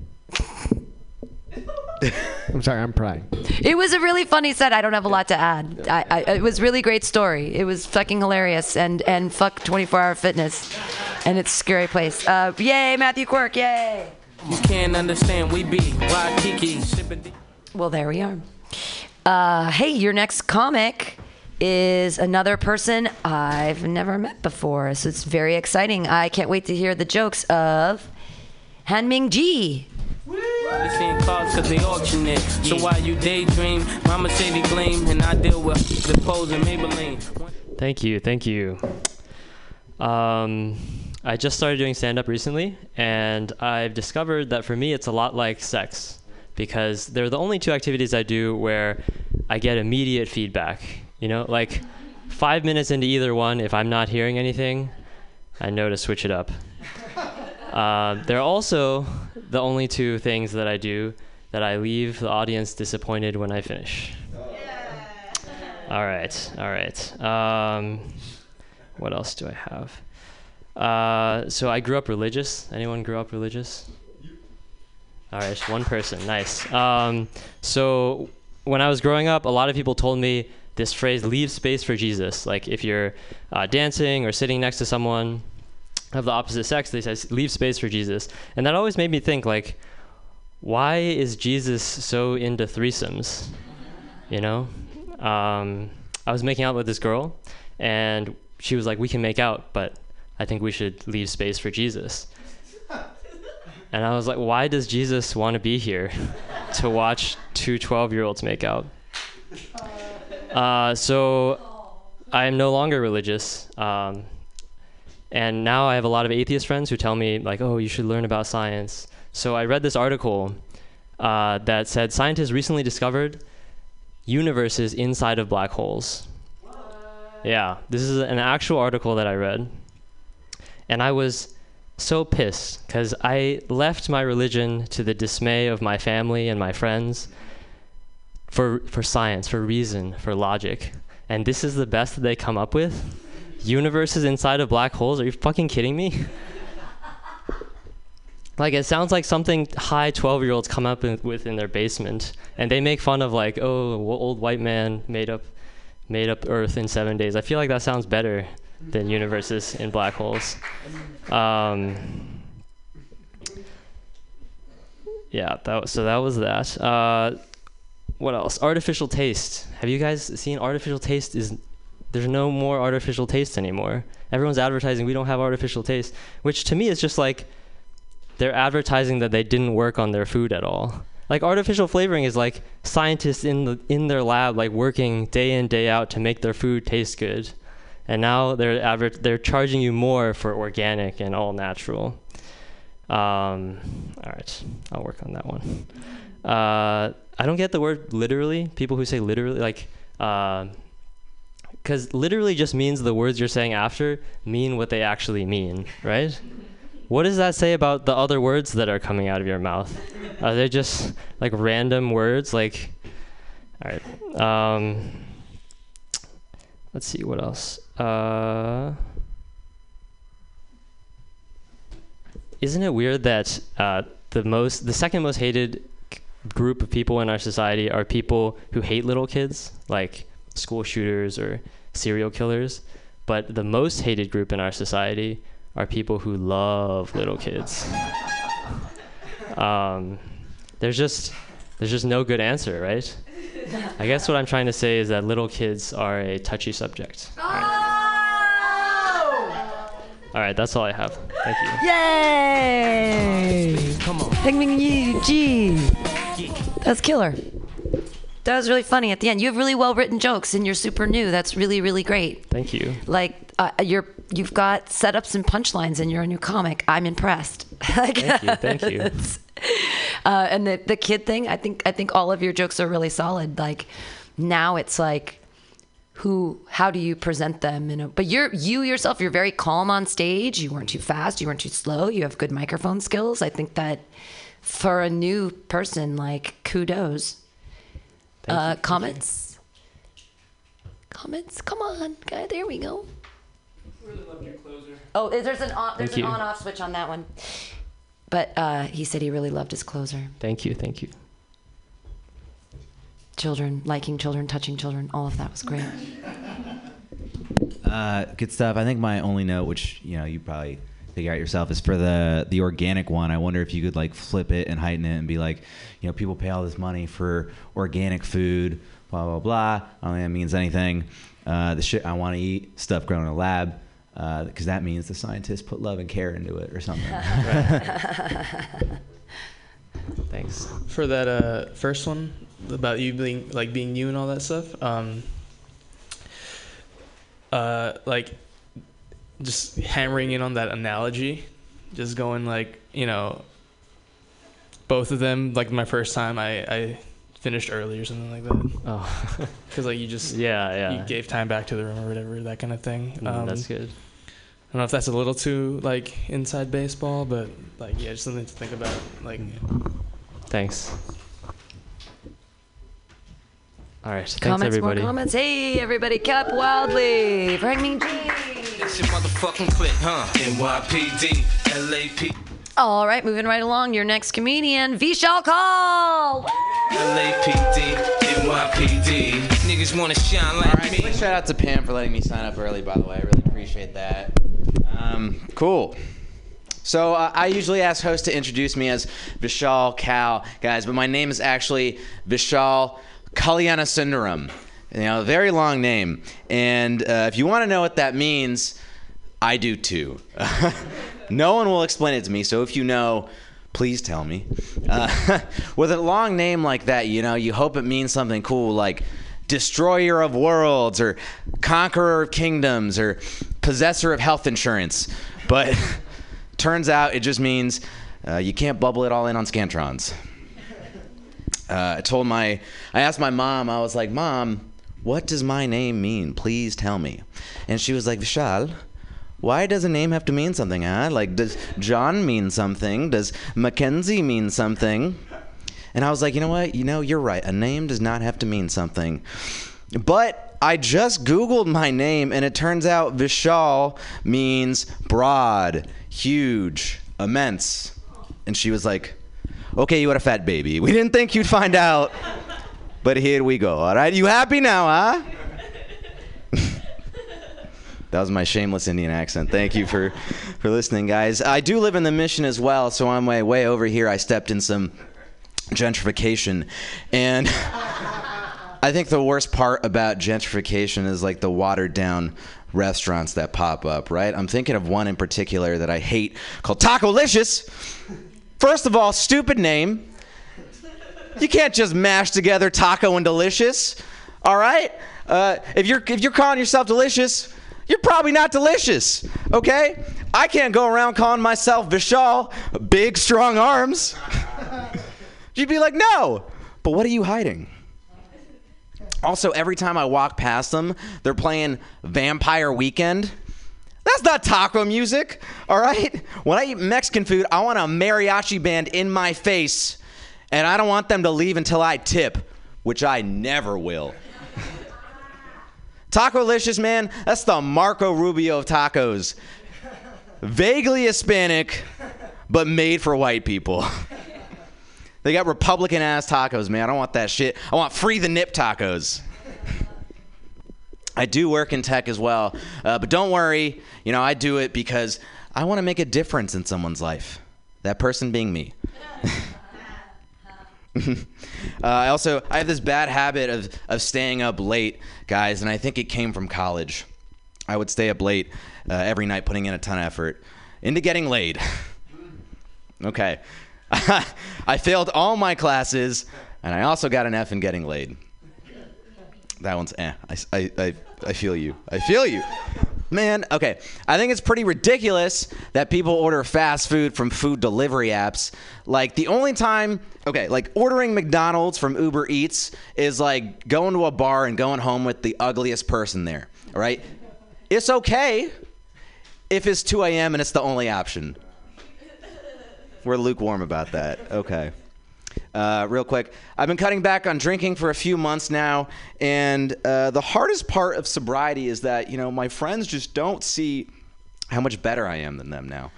I'm sorry. I'm prying. It was a really funny set. I don't have a lot to add. I, I, it was really great story. It was fucking hilarious and and fuck 24 hour fitness, and it's a scary place. Uh, yay, Matthew Quirk, yay. You can't understand, we be Waikiki. Sipping Well, there we are. Uh, hey, your next comic is another person I've never met before, so it's very exciting. I can't wait to hear the jokes of Han Ming Ji. They seeing cars cause they auction it. So while you daydream, my Mercedes gleam, and I deal with the pose and Maybelline. Thank you, thank you. Um, I just started doing stand up recently, and I've discovered that for me it's a lot like sex. because they're the only two activities I do where I get immediate feedback. You know, like five minutes into either one, if I'm not hearing anything, I know to switch it up. Uh, they're also the only two things that I do that I leave the audience disappointed when I finish. All right, all right. Um, what else do I have? Uh, so I grew up religious. Anyone grew up religious? All right, just one person. Nice. Um, so when I was growing up, a lot of people told me this phrase, leave space for Jesus. Like if you're uh, dancing or sitting next to someone of the opposite sex, they say, leave space for Jesus. And that always made me think, like, why is Jesus so into threesomes? You know? Um, I was making out with this girl, and she was like, we can make out, but I think we should leave space for Jesus. And I was like, why does Jesus want to be here to watch two 12 year olds make out? Uh, so I am no longer religious. Um, and now I have a lot of atheist friends who tell me, like, oh, you should learn about science. So I read this article uh, that said scientists recently discovered universes inside of black holes. Yeah, this is an actual article that I read. And I was so pissed because I left my religion to the dismay of my family and my friends for, for science, for reason, for logic. And this is the best that they come up with? Universes inside of black holes? Are you fucking kidding me? like it sounds like something high 12 year olds come up with in their basement and they make fun of like oh old white man made up made up earth in seven days. I feel like that sounds better than universes in black holes. Um, yeah that so that was that. Uh, what else? Artificial taste. Have you guys seen artificial taste is there's no more artificial taste anymore everyone's advertising we don't have artificial taste which to me is just like they're advertising that they didn't work on their food at all. Like artificial flavoring is like scientists in the in their lab like working day in day out to make their food taste good. And now they're adver- they're charging you more for organic and all natural. Um, all right, I'll work on that one. Uh, I don't get the word literally. People who say literally, like, because literally just means the words you're saying after mean what they actually mean, right? What does that say about the other words that are coming out of your mouth? Are they just like random words? Like, all right. Um, let's see what else. Uh, isn't it weird that uh, the most, the second most hated group of people in our society are people who hate little kids, like school shooters or serial killers, but the most hated group in our society are people who love little kids. Um, there's just there's just no good answer, right? I guess what I'm trying to say is that little kids are a touchy subject. All right, all right that's all I have. Thank you. Yay! Come on. Ping Ping Yi G. That's killer. That was really funny at the end. You have really well written jokes and you're super new. That's really, really great. Thank you. Like uh, you're you've got setups and punchlines in your new comic. I'm impressed. Like, Thank you. Thank you. uh, and the the kid thing, I think I think all of your jokes are really solid. Like now it's like who how do you present them you know but you're you yourself you're very calm on stage you weren't too fast you weren't too slow you have good microphone skills i think that for a new person like kudos uh you. comments comments come on guy there we go oh there's an on there's Thank an on off switch on that one but uh he said he really loved his closer Thank you. Thank you. children liking children touching children all of that was great Uh, good stuff. I think my only note, which you know you probably figure out yourself, is for the the organic one. I wonder if you could like flip it and heighten it and be like, you know, people pay all this money for organic food, blah blah blah. I don't think that means anything. Uh, the shit I want to eat, stuff grown in a lab, because that means the scientists put love and care into it or something. Thanks. For that uh, first one about you being like being you and all that stuff, um, uh, like just hammering in on that analogy, just going like you know, both of them, like my first time, I, I finished early or something like that. Oh. Because like you just Yeah, yeah. you gave time back to the room or whatever that kind of thing. Mm, that's good. I don't know if that's a little too like inside baseball, but like yeah, just something to think about. Like Thanks. All right. Thanks, comments, everybody. more comments. Hey, everybody, Cap Wildly, Frank Mean G. It's your motherfucking clip, huh? NYPD, LAP, All right, moving right along. Your next comedian, Vishal Kaul. LAPD, NYPD. Niggas wanna shine like All right, quick shout out to Pam for letting me sign up early. By the way, I really appreciate that. Um, cool. So uh, I usually ask hosts to introduce me as Vishal Kal, guys, but my name is actually Vishal Kalyana Sundaram. You know, very long name. And uh, if you want to know what that means, I do too. no one will explain it to me. So if you know, please tell me. Uh, with a long name like that, you know, you hope it means something cool like destroyer of worlds or conqueror of kingdoms or possessor of health insurance. But turns out it just means uh, you can't bubble it all in on Scantrons. Uh, I told my, I asked my mom, I was like, Mom, what does my name mean? Please tell me. And she was like, Vishal, why does a name have to mean something, huh? Like, does John mean something? Does Mackenzie mean something? And I was like, you know what? You know, you're right. A name does not have to mean something. But I just Googled my name, and it turns out Vishal means broad, huge, immense. And she was like, okay, you had a fat baby. We didn't think you'd find out. But here we go. All right, you happy now, huh? that was my shameless Indian accent. Thank you for, for listening, guys. I do live in the Mission as well, so on my way way over here, I stepped in some gentrification, and I think the worst part about gentrification is like the watered down restaurants that pop up. Right? I'm thinking of one in particular that I hate called Tacolicious. First of all, stupid name. You can't just mash together taco and delicious. All right? Uh, if you're if you're calling yourself delicious, you're probably not delicious. Okay? I can't go around calling myself Vishal, big strong arms. You'd be like, no. But what are you hiding? Also, every time I walk past them, they're playing Vampire Weekend. That's not taco music, all right? When I eat Mexican food, I want a mariachi band in my face, and I don't want them to leave until I tip, which I never will. Tacolicious, man, that's the Marco Rubio of tacos. Vaguely Hispanic, but made for white people. They got Republican ass tacos, man. I don't want that shit. I want free the nip tacos. I do work in tech as well, uh, but don't worry. You know, I do it because I want to make a difference in someone's life. That person being me. uh, I also I have this bad habit of of staying up late, guys, and I think it came from college. I would stay up late uh, every night, putting in a ton of effort into getting laid. okay, I failed all my classes, and I also got an F in getting laid. That one's eh. I, I, I, I feel you. I feel you. Man, okay. I think it's pretty ridiculous that people order fast food from food delivery apps. Like, the only time, okay, like ordering McDonald's from Uber Eats is like going to a bar and going home with the ugliest person there, right? It's okay if it's 2 a.m. and it's the only option. We're lukewarm about that. Okay. Uh, real quick, I've been cutting back on drinking for a few months now, and uh, the hardest part of sobriety is that you know my friends just don't see how much better I am than them now.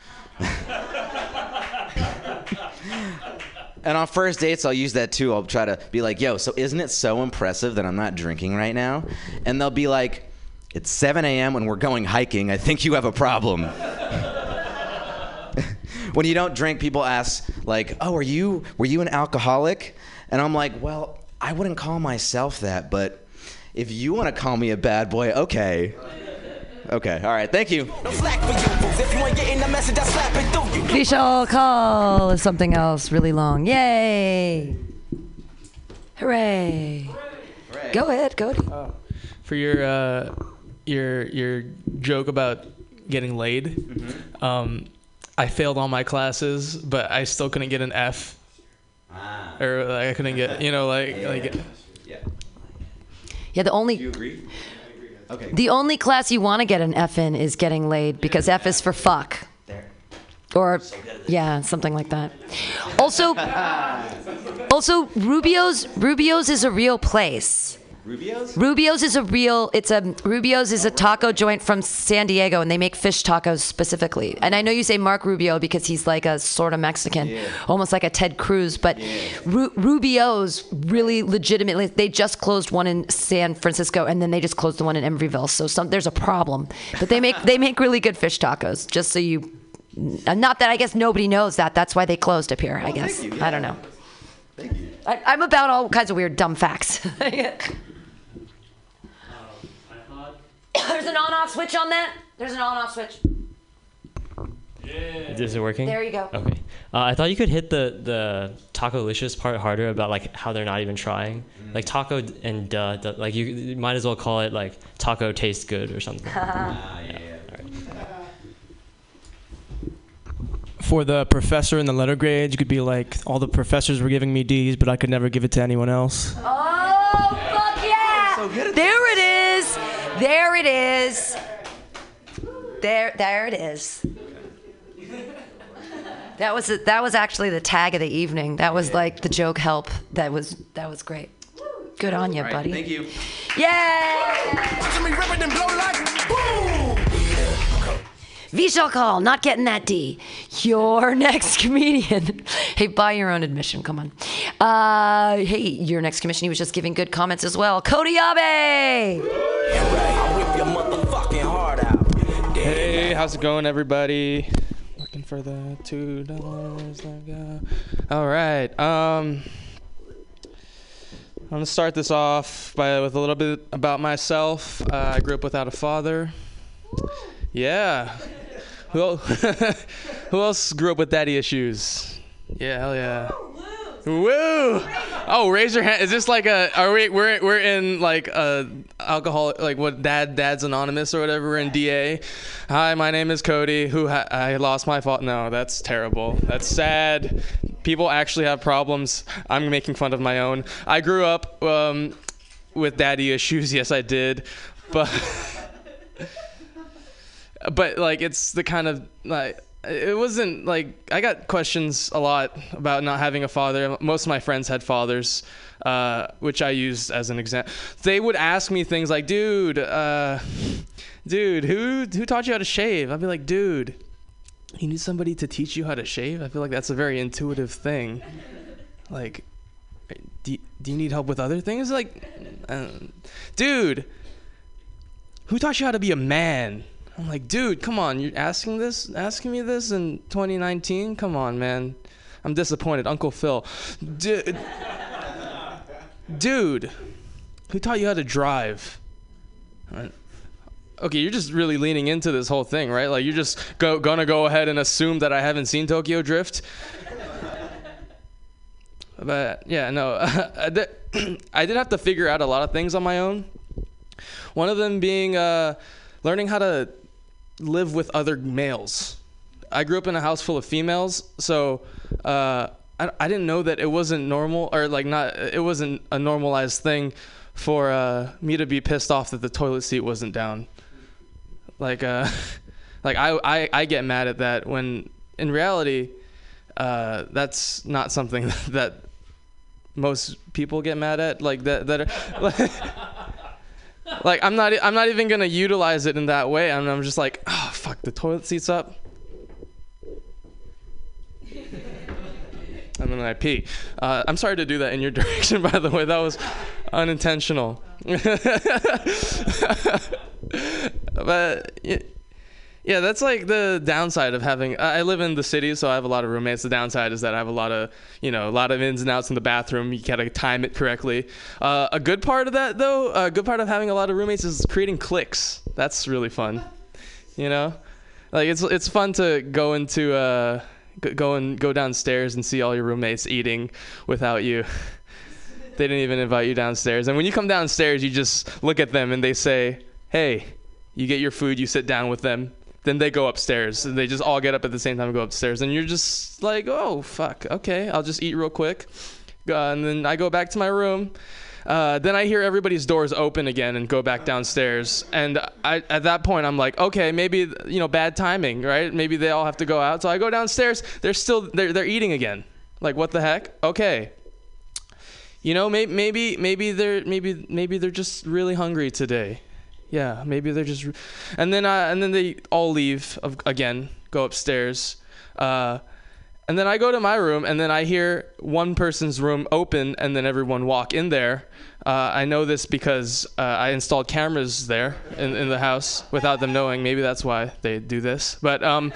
and on first dates, I'll use that too. I'll try to be like, "Yo, so isn't it so impressive that I'm not drinking right now?" And they'll be like, "It's 7 a.m. and we're going hiking. I think you have a problem." When you don't drink, people ask like, "Oh, are you were you an alcoholic?" And I'm like, "Well, I wouldn't call myself that, but if you want to call me a bad boy, okay." Okay. All right. Thank you. Vishal Call is something else really long. Yay! Hooray! Go ahead, Cody. for your uh, your your joke about getting laid, um, I failed all my classes, but I still couldn't get an F ah. or like, I couldn't get, you know, like like. Yeah, the only. Do you agree? Okay. The only class you want to get an F in is getting laid because F is for fuck. Or, yeah, something like that. Also, also Rubio's Rubio's is a real place. Rubio's? Rubio's is a real. It's a Rubio's is a taco joint from San Diego, and they make fish tacos specifically. And I know you say Mark Rubio because he's like a sort of Mexican, almost like a Ted Cruz. But Ru- Rubio's really legitimately. They just closed one in San Francisco, and then they just closed the one in Emeryville. So some there's a problem. But they make they make really good fish tacos. Just so you, not that I guess nobody knows that. That's why they closed up here. I oh, guess I don't know. Thank I, I'm about all kinds of weird dumb facts. There's an on-off switch on that. There's an on-off switch. Yeah. Is it working? There you go. Okay. Uh, I thought you could hit the the taco-licious part harder about like how they're not even trying. Like taco and duh, duh, like you, you might as well call it like taco tastes good or something. For the professor in the letter grades, you could be like, all the professors were giving me D's, but I could never give it to anyone else. Oh fuck yeah! So there it is. There it is. There, there it is. That was that was actually the tag of the evening. That was like the joke help. That was that was great. Good on you, buddy. Thank you. Yay! Vishal Call, not getting that D. Your next comedian. hey, buy your own admission. Come on. Uh, hey, your next comedian. He was just giving good comments as well. Cody Abe. Hey, how's it going, everybody? Looking for the two dollars. I got. All right. Um, I'm gonna start this off by with a little bit about myself. Uh, I grew up without a father. Yeah. Who el- who else grew up with daddy issues? Yeah, hell yeah. Woo! Oh, raise your hand. Is this like a? Are we? We're we're in like a alcohol like what? Dad Dad's Anonymous or whatever. We're in DA. Hi, my name is Cody. Who ha- I lost my fault. No, that's terrible. That's sad. People actually have problems. I'm making fun of my own. I grew up um, with daddy issues. Yes, I did, but but like it's the kind of like it wasn't like I got questions a lot about not having a father. Most of my friends had fathers, uh, which I used as an example. They would ask me things like, "Dude, uh, dude, who who taught you how to shave?" I'd be like, "Dude, you need somebody to teach you how to shave." I feel like that's a very intuitive thing. Like, do do you need help with other things? Like, uh, dude, who taught you how to be a man? I'm like, dude, come on, you're asking this, asking me this in 2019? Come on, man. I'm disappointed. Uncle Phil. Dude, dude who taught you how to drive? Okay, you're just really leaning into this whole thing, right? Like you're just go, gonna go ahead and assume that I haven't seen Tokyo Drift. but yeah, no, I did, I did have to figure out a lot of things on my own. One of them being uh, learning how to live with other males. I grew up in a house full of females, so uh, I, I didn't know that it wasn't normal or like not it wasn't a normalized thing for uh, me to be pissed off that the toilet seat wasn't down. Like uh, like I, I I get mad at that when in reality uh, that's not something that most people get mad at like that that are, like I'm not I'm not even gonna utilize it in that way. I'm, I'm just like, oh fuck, the toilet seat's up. And then I pee. Uh, I'm sorry to do that in your direction, by the way. That was unintentional. but yeah, that's like the downside of having. I live in the city, so I have a lot of roommates. The downside is that I have a lot of, you know, a lot of ins and outs in the bathroom. You gotta time it correctly. Uh, a good part of that, though, a good part of having a lot of roommates is creating cliques. That's really fun. You know, like it's it's fun to go into uh, go and go downstairs and see all your roommates eating without you. they didn't even invite you downstairs, and when you come downstairs, you just look at them and they say, "Hey." You get your food, you sit down with them, then they go upstairs and they just all get up at the same time and go upstairs and you're just like oh fuck okay i'll just eat real quick uh, and then i go back to my room uh, then I hear everybody's doors open again and go back downstairs. And I, at that point, I'm like, okay, maybe you know, bad timing, right? Maybe they all have to go out. So I go downstairs. They're still they're they're eating again. Like what the heck? Okay. You know, maybe maybe maybe they're maybe maybe they're just really hungry today. Yeah, maybe they're just. And then I and then they all leave again, go upstairs. Uh, and then I go to my room, and then I hear one person's room open, and then everyone walk in there. Uh, I know this because uh, I installed cameras there in, in the house without them knowing. Maybe that's why they do this. But um,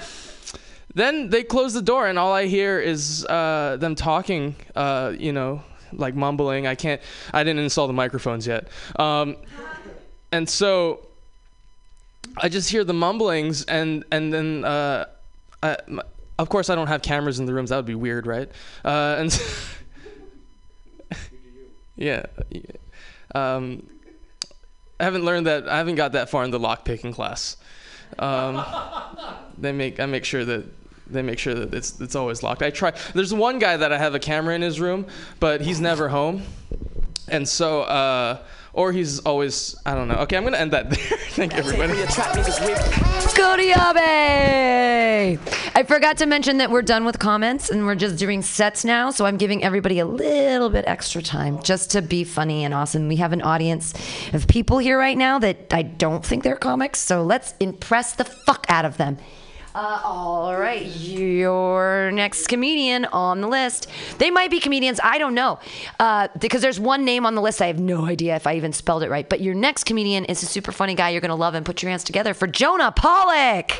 then they close the door, and all I hear is uh, them talking. Uh, you know, like mumbling. I can't. I didn't install the microphones yet. Um, and so I just hear the mumblings, and and then. Uh, I, my, of course, I don't have cameras in the rooms. That would be weird, right? Uh, and yeah, yeah. Um, I haven't learned that. I haven't got that far in the lock picking class. Um, they make I make sure that they make sure that it's it's always locked. I try. There's one guy that I have a camera in his room, but he's never home, and so. Uh, or he's always I don't know. Okay, I'm gonna end that there. Thank you, everybody. Cody Abe! I forgot to mention that we're done with comments and we're just doing sets now. So I'm giving everybody a little bit extra time just to be funny and awesome. We have an audience of people here right now that I don't think they're comics. So let's impress the fuck out of them. Uh, all right, your next comedian on the list. They might be comedians, I don't know. Uh, because there's one name on the list, I have no idea if I even spelled it right. But your next comedian is a super funny guy you're going to love and put your hands together for Jonah Pollock.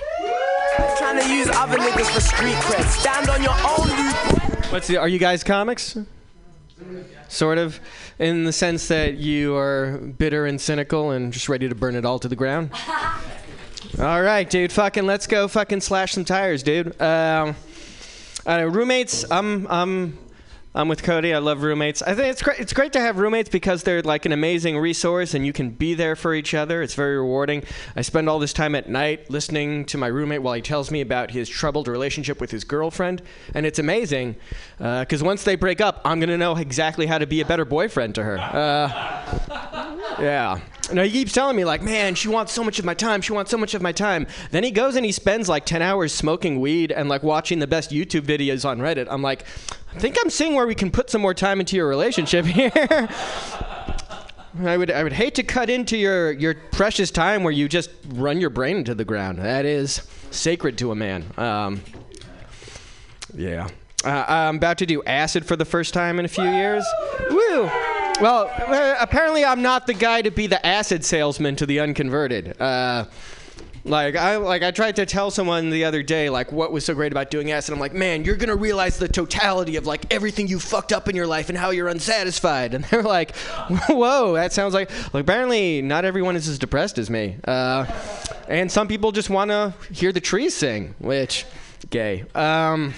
Trying to use other niggas for street cred. Stand on your own. What's the, are you guys comics? Sort of, in the sense that you are bitter and cynical and just ready to burn it all to the ground. All right, dude. Fucking let's go. Fucking slash some tires, dude. Um, roommates. I'm I'm I'm with Cody. I love roommates. I think it's great. It's great to have roommates because they're like an amazing resource, and you can be there for each other. It's very rewarding. I spend all this time at night listening to my roommate while he tells me about his troubled relationship with his girlfriend, and it's amazing because once they break up, I'm gonna know exactly how to be a better boyfriend to her. Uh, yeah. No, he keeps telling me like, man, she wants so much of my time. She wants so much of my time. Then he goes and he spends like 10 hours smoking weed and like watching the best YouTube videos on Reddit. I'm like, I think I'm seeing where we can put some more time into your relationship here. I would I would hate to cut into your your precious time where you just run your brain into the ground. That is sacred to a man. Um, yeah. Uh, I'm about to do acid for the first time in a few years. Woo! Well, uh, apparently I'm not the guy to be the acid salesman to the unconverted. Uh, like I like I tried to tell someone the other day like what was so great about doing acid. I'm like, man, you're gonna realize the totality of like everything you fucked up in your life and how you're unsatisfied. And they're like, whoa, that sounds like like apparently not everyone is as depressed as me. Uh, and some people just want to hear the trees sing, which gay. Um,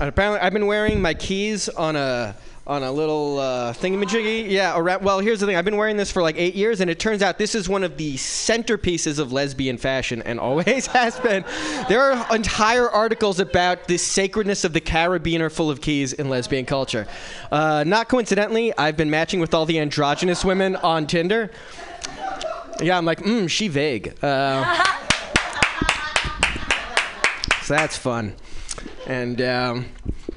apparently, I've been wearing my keys on a on a little uh, thingamajiggy. Yeah, well, here's the thing. I've been wearing this for like eight years, and it turns out this is one of the centerpieces of lesbian fashion, and always has been. There are entire articles about the sacredness of the carabiner full of keys in lesbian culture. Uh, not coincidentally, I've been matching with all the androgynous women on Tinder. Yeah, I'm like, mm, she vague. Uh, so that's fun. And um,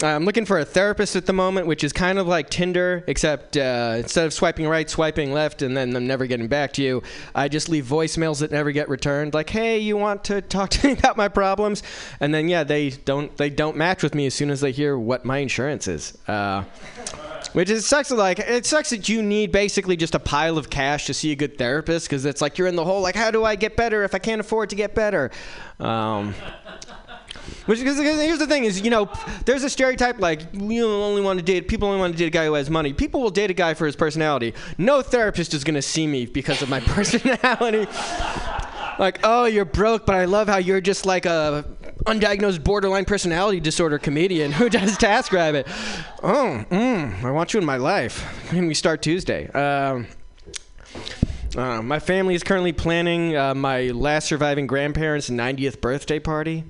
I'm looking for a therapist at the moment, which is kind of like Tinder, except uh, instead of swiping right, swiping left, and then them never getting back to you, I just leave voicemails that never get returned. Like, hey, you want to talk to me about my problems? And then yeah, they don't they don't match with me as soon as they hear what my insurance is. Uh, which is sucks. Like it sucks that you need basically just a pile of cash to see a good therapist because it's like you're in the hole. Like, how do I get better if I can't afford to get better? Um, which because here's the thing is you know there's a stereotype like you only want to date people only want to date a guy who has money. People will date a guy for his personality. No therapist is gonna see me because of my personality. like oh you're broke, but I love how you're just like a undiagnosed borderline personality disorder comedian who does TaskRabbit. Oh, mm, I want you in my life. When we start Tuesday. Um, Uh, my family is currently planning uh, my last surviving grandparents' 90th birthday party.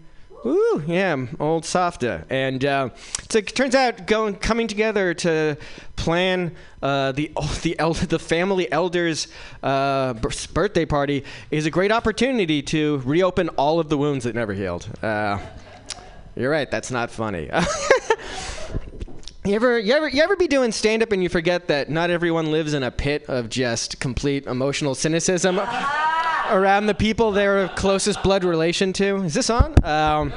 Ooh, yeah, old Softa. And uh, it turns out going coming together to plan uh, the the el- the family elders' uh, bir- birthday party is a great opportunity to reopen all of the wounds that never healed. Uh, you're right. That's not funny. You ever, you ever, you ever be doing stand up and you forget that not everyone lives in a pit of just complete emotional cynicism around the people they're closest blood relation to? Is this on? Um,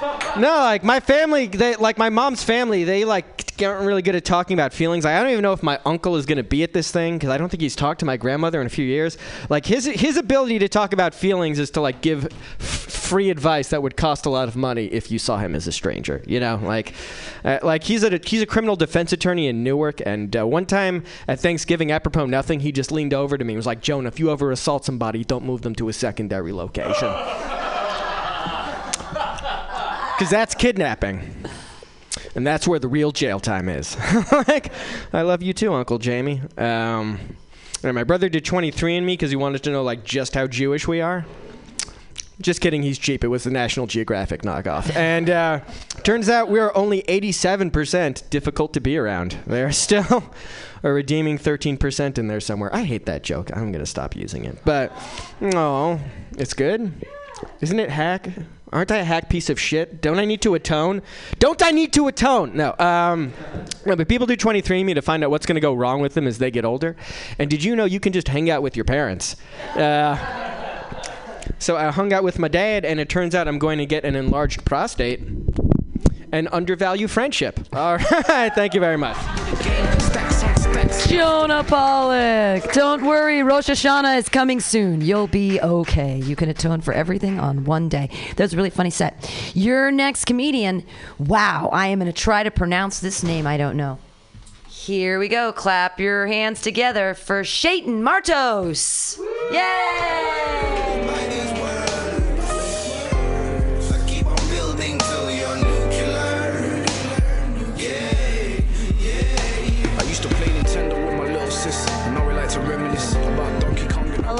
no, like my family, they like my mom's family, they like aren't really good at talking about feelings. I don't even know if my uncle is to be at this thing because I don't think he's talked to my grandmother in a few years. Like his his ability to talk about feelings is to like give f- free advice that would cost a lot of money if you saw him as a stranger. You know, like uh, like he's a he's a criminal defense attorney in Newark, and uh, one time at Thanksgiving, apropos nothing, he just leaned over to me and was like, "Joan, if you ever assault somebody, don't move them to a secondary location." Because that's kidnapping. And that's where the real jail time is. like, I love you too, Uncle Jamie. Um, and my brother did 23andMe because he wanted to know like just how Jewish we are. Just kidding, he's cheap. It was the National Geographic knockoff. And uh, turns out we're only 87% difficult to be around. There's still a redeeming 13% in there somewhere. I hate that joke. I'm going to stop using it. But, oh, it's good. Isn't it hack? Aren't I a hack piece of shit? Don't I need to atone? Don't I need to atone? No. Um, no, but people do 23andMe to find out what's going to go wrong with them as they get older. And did you know you can just hang out with your parents? Uh, so I hung out with my dad, and it turns out I'm going to get an enlarged prostate and undervalue friendship. All right. Thank you very much. Jonah Pollock. Don't worry, Rosh Hashanah is coming soon. You'll be okay. You can atone for everything on one day. That's a really funny set. Your next comedian, wow, I am going to try to pronounce this name I don't know. Here we go. Clap your hands together for Shaitan Martos. Yay!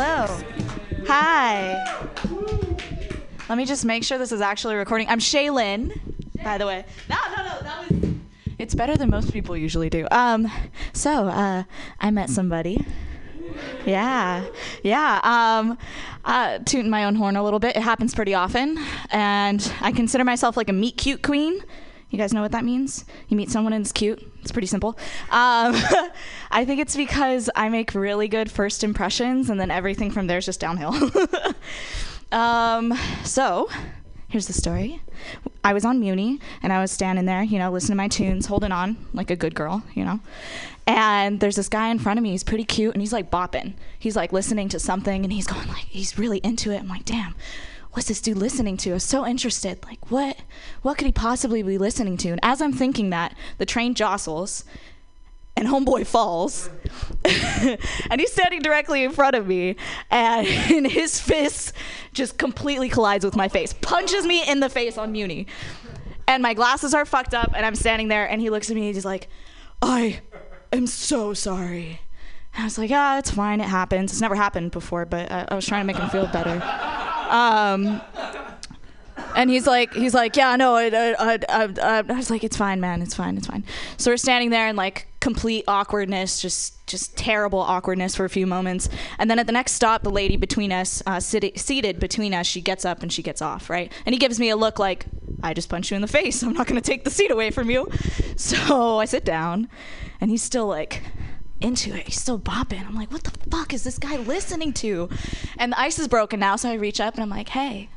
Hello. Hi. Let me just make sure this is actually recording. I'm Shaylin, by the way. No, no, no, that was. It's better than most people usually do. Um, so uh, I met somebody. Yeah, yeah. Um, uh, tooting my own horn a little bit. It happens pretty often, and I consider myself like a meet cute queen. You guys know what that means? You meet someone and it's cute. It's pretty simple. Um, I think it's because I make really good first impressions, and then everything from there is just downhill. um, so, here's the story. I was on Muni, and I was standing there, you know, listening to my tunes, holding on like a good girl, you know. And there's this guy in front of me. He's pretty cute, and he's like bopping. He's like listening to something, and he's going like, he's really into it. I'm like, damn, what's this dude listening to? I was so interested. Like, what, what could he possibly be listening to? And as I'm thinking that, the train jostles, and homeboy falls and he's standing directly in front of me and his fist just completely collides with my face punches me in the face on muni and my glasses are fucked up and i'm standing there and he looks at me and he's like i am so sorry i was like ah it's fine it happens it's never happened before but i, I was trying to make him feel better um, and he's like, he's like, yeah, no, I, I, I, I, I was like, it's fine, man, it's fine, it's fine. So we're standing there in like complete awkwardness, just, just terrible awkwardness for a few moments. And then at the next stop, the lady between us, uh, sit- seated between us, she gets up and she gets off, right? And he gives me a look like, I just punched you in the face. I'm not gonna take the seat away from you. So I sit down, and he's still like into it. He's still bopping. I'm like, what the fuck is this guy listening to? And the ice is broken now, so I reach up and I'm like, hey,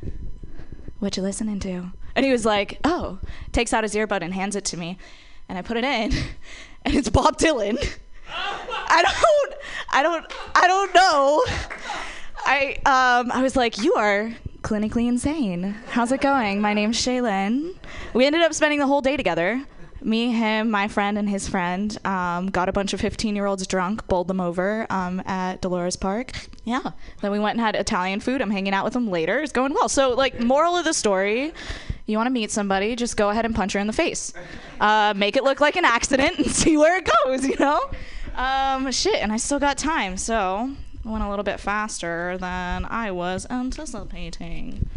what you listening to? And he was like, oh, takes out his earbud and hands it to me. And I put it in, and it's Bob Dylan. I don't, I don't, I don't know. I, um, I was like, you are clinically insane. How's it going? My name's Shaylin. We ended up spending the whole day together. Me, him, my friend, and his friend um, got a bunch of 15 year olds drunk, bowled them over um, at Dolores Park. Yeah. Then we went and had Italian food. I'm hanging out with them later. It's going well. So, like, moral of the story you want to meet somebody, just go ahead and punch her in the face. Uh, make it look like an accident and see where it goes, you know? Um, shit, and I still got time, so went a little bit faster than I was anticipating.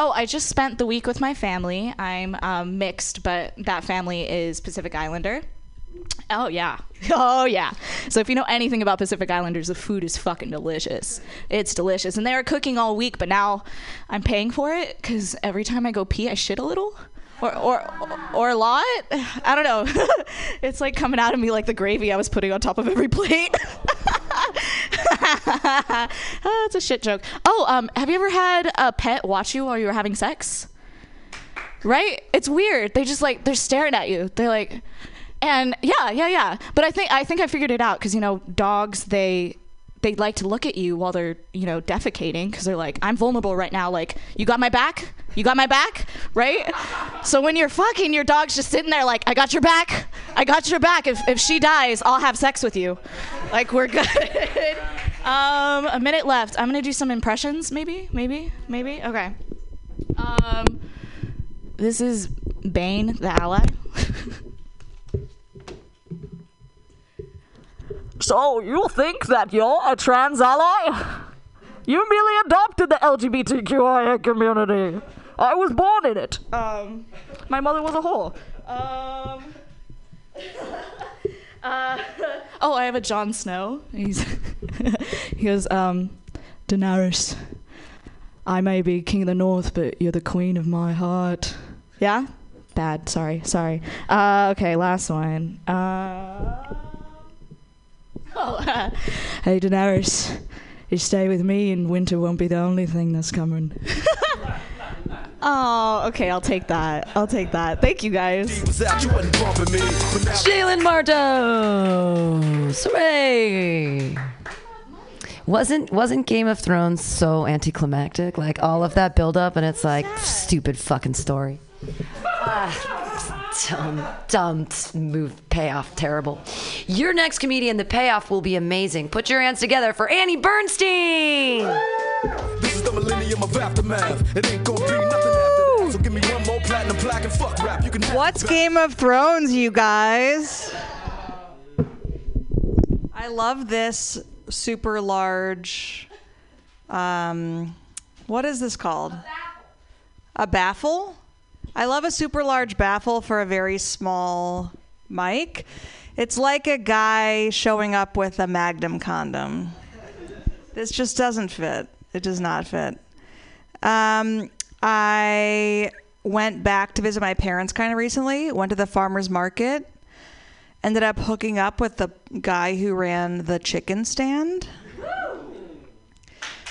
Oh, I just spent the week with my family. I'm um, mixed, but that family is Pacific Islander. Oh yeah. Oh yeah. So if you know anything about Pacific Islanders, the food is fucking delicious. It's delicious. And they were cooking all week, but now I'm paying for it cuz every time I go pee, I shit a little. Or, or, or a lot. I don't know. it's like coming out of me like the gravy I was putting on top of every plate. It's a shit joke. Oh, um, have you ever had a pet watch you while you were having sex? Right? It's weird. They just like they're staring at you. They're like, and yeah, yeah, yeah. But I think I think I figured it out because you know dogs they they like to look at you while they're you know defecating because they're like I'm vulnerable right now. Like you got my back, you got my back, right? So when you're fucking, your dog's just sitting there like I got your back, I got your back. If if she dies, I'll have sex with you. Like we're good. um, a minute left. I'm gonna do some impressions. Maybe, maybe, maybe. Okay. Um, this is Bane, the ally. So you think that you're a trans ally? You merely adopted the LGBTQIA community. I was born in it. Um, my mother was a whore. Um, uh, oh, I have a Jon Snow. He's he goes, um, Daenerys. I may be king of the north, but you're the queen of my heart. Yeah? Bad. Sorry. Sorry. Uh, okay, last one. Uh, oh, hey, Daenerys. You stay with me, and winter won't be the only thing that's coming. oh, okay. I'll take that. I'll take that. Thank you, guys. Jalen Martos. Hooray! Wasn't wasn't Game of Thrones so anticlimactic? Like all of that build up, and it's like stupid fucking story. Ah, dumb, dumb move. Payoff terrible. Your next comedian, the payoff will be amazing. Put your hands together for Annie Bernstein. This is the millennium of aftermath. It ain't gonna be nothing after that. So give me one more platinum plaque and fuck rap. You can What's Game of Thrones, you guys? I love this super large. Um, what is this called? A baffle. I love a super large baffle for a very small mic. It's like a guy showing up with a Magnum condom. This just doesn't fit. It does not fit. Um, I went back to visit my parents kind of recently. Went to the farmers market. Ended up hooking up with the guy who ran the chicken stand.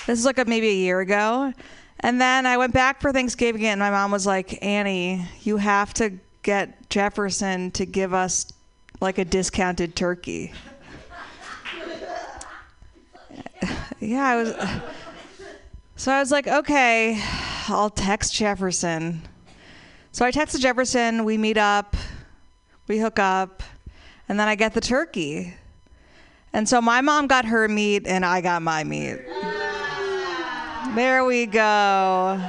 This is like a, maybe a year ago. And then I went back for Thanksgiving, and my mom was like, Annie, you have to get Jefferson to give us like a discounted turkey. yeah, I was. So I was like, okay, I'll text Jefferson. So I texted Jefferson, we meet up, we hook up, and then I get the turkey. And so my mom got her meat, and I got my meat. There we go.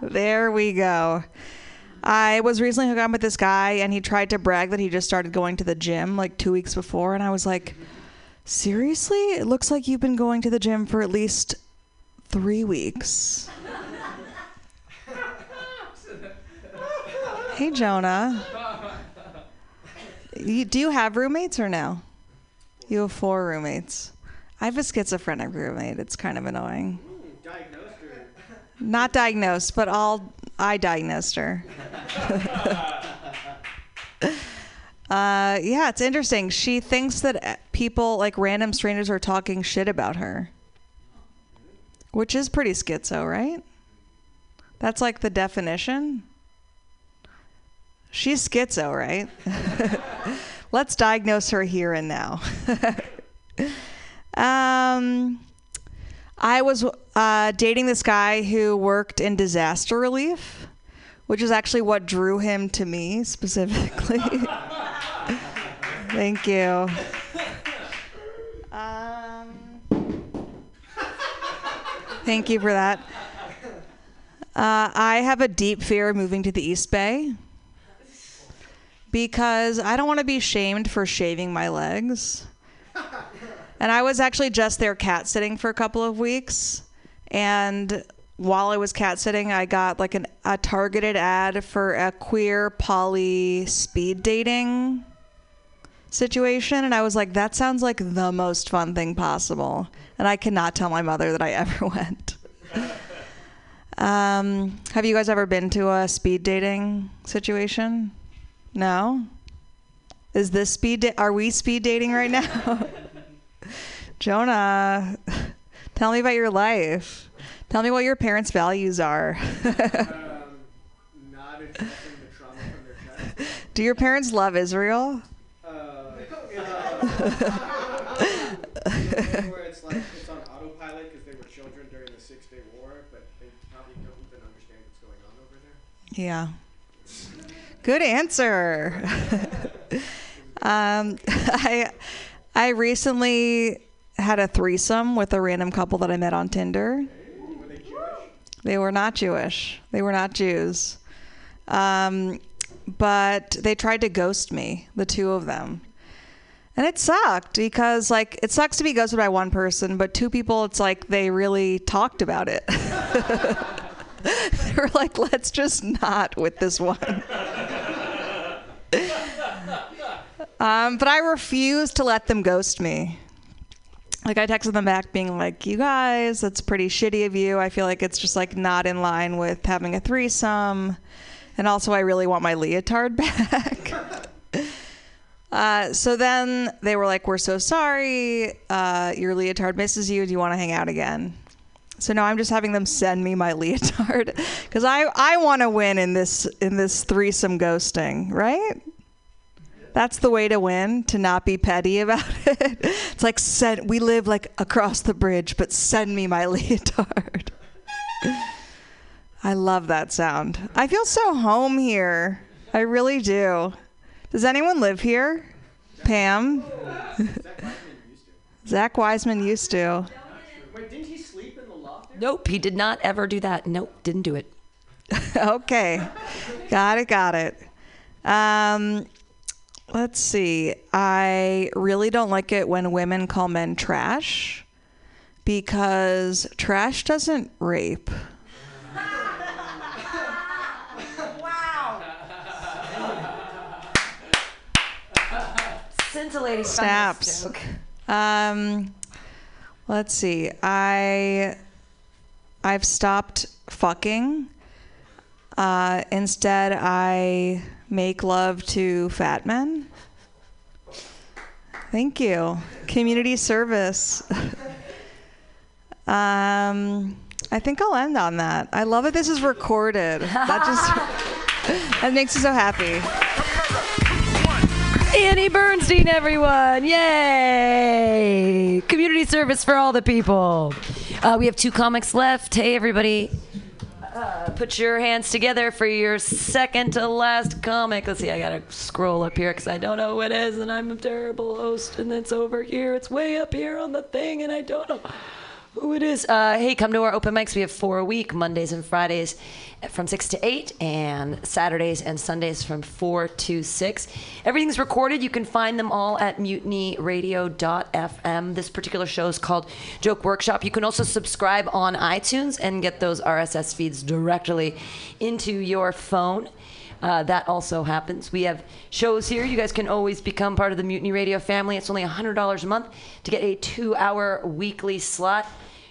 There we go. I was recently hooked up with this guy, and he tried to brag that he just started going to the gym like two weeks before. And I was like, seriously? It looks like you've been going to the gym for at least three weeks. hey, Jonah. You, do you have roommates or no? You have four roommates. I have a schizophrenic roommate. It's kind of annoying. Not diagnosed, but all I diagnosed her. uh, yeah, it's interesting. She thinks that uh, people, like random strangers, are talking shit about her, which is pretty schizo, right? That's like the definition. She's schizo, right? Let's diagnose her here and now. um, I was uh, dating this guy who worked in disaster relief, which is actually what drew him to me specifically. Thank you. Um, thank you for that. Uh, I have a deep fear of moving to the East Bay because I don't want to be shamed for shaving my legs. And I was actually just there cat sitting for a couple of weeks. And while I was cat sitting, I got like an, a targeted ad for a queer poly speed dating situation. And I was like, that sounds like the most fun thing possible. And I cannot tell my mother that I ever went. um, have you guys ever been to a speed dating situation? No? Is this speed? Da- are we speed dating right now? Jonah, tell me about your life. Tell me what your parents' values are. Do your parents love Israel? where it's like it's on autopilot because they were children during the Six Day War, but they probably don't even understand what's going on over there. Yeah. Good answer. um, I I recently had a threesome with a random couple that I met on Tinder. They were not Jewish. They were not Jews. Um, but they tried to ghost me, the two of them. And it sucked because, like, it sucks to be ghosted by one person, but two people, it's like they really talked about it. they were like, let's just not with this one. um, but I refused to let them ghost me. Like, I texted them back being like, you guys, that's pretty shitty of you. I feel like it's just like not in line with having a threesome. And also, I really want my leotard back. Uh, so then they were like, "We're so sorry. Uh, your leotard misses you. Do you want to hang out again?" So now I'm just having them send me my leotard because I I want to win in this in this threesome ghosting, right? That's the way to win, to not be petty about it. It's like send we live like across the bridge, but send me my leotard. I love that sound. I feel so home here. I really do. Does anyone live here? Pam? Zach Wiseman used to. Wait, didn't he sleep in the loft? Nope, he did not ever do that. Nope, didn't do it. okay. got it, got it. Um, let's see. I really don't like it when women call men trash because trash doesn't rape. Wow. Scintillating Snaps. Um, let's see. I I've stopped fucking. Uh, instead, I make love to fat men. Thank you. Community service. um, I think I'll end on that. I love that this is recorded. That just that makes me so happy. Annie Bernstein, everyone! Yay! Community service for all the people. Uh, we have two comics left. Hey, everybody. Uh, put your hands together for your second to last comic. Let's see, I gotta scroll up here because I don't know who it is, and I'm a terrible host, and it's over here. It's way up here on the thing, and I don't know who it is. Uh, hey, come to our open mics. We have four a week, Mondays and Fridays from 6 to 8, and Saturdays and Sundays from 4 to 6. Everything's recorded. You can find them all at mutinyradio.fm. This particular show is called Joke Workshop. You can also subscribe on iTunes and get those RSS feeds directly into your phone. Uh, that also happens. We have shows here. You guys can always become part of the Mutiny Radio family. It's only $100 a month to get a two hour weekly slot.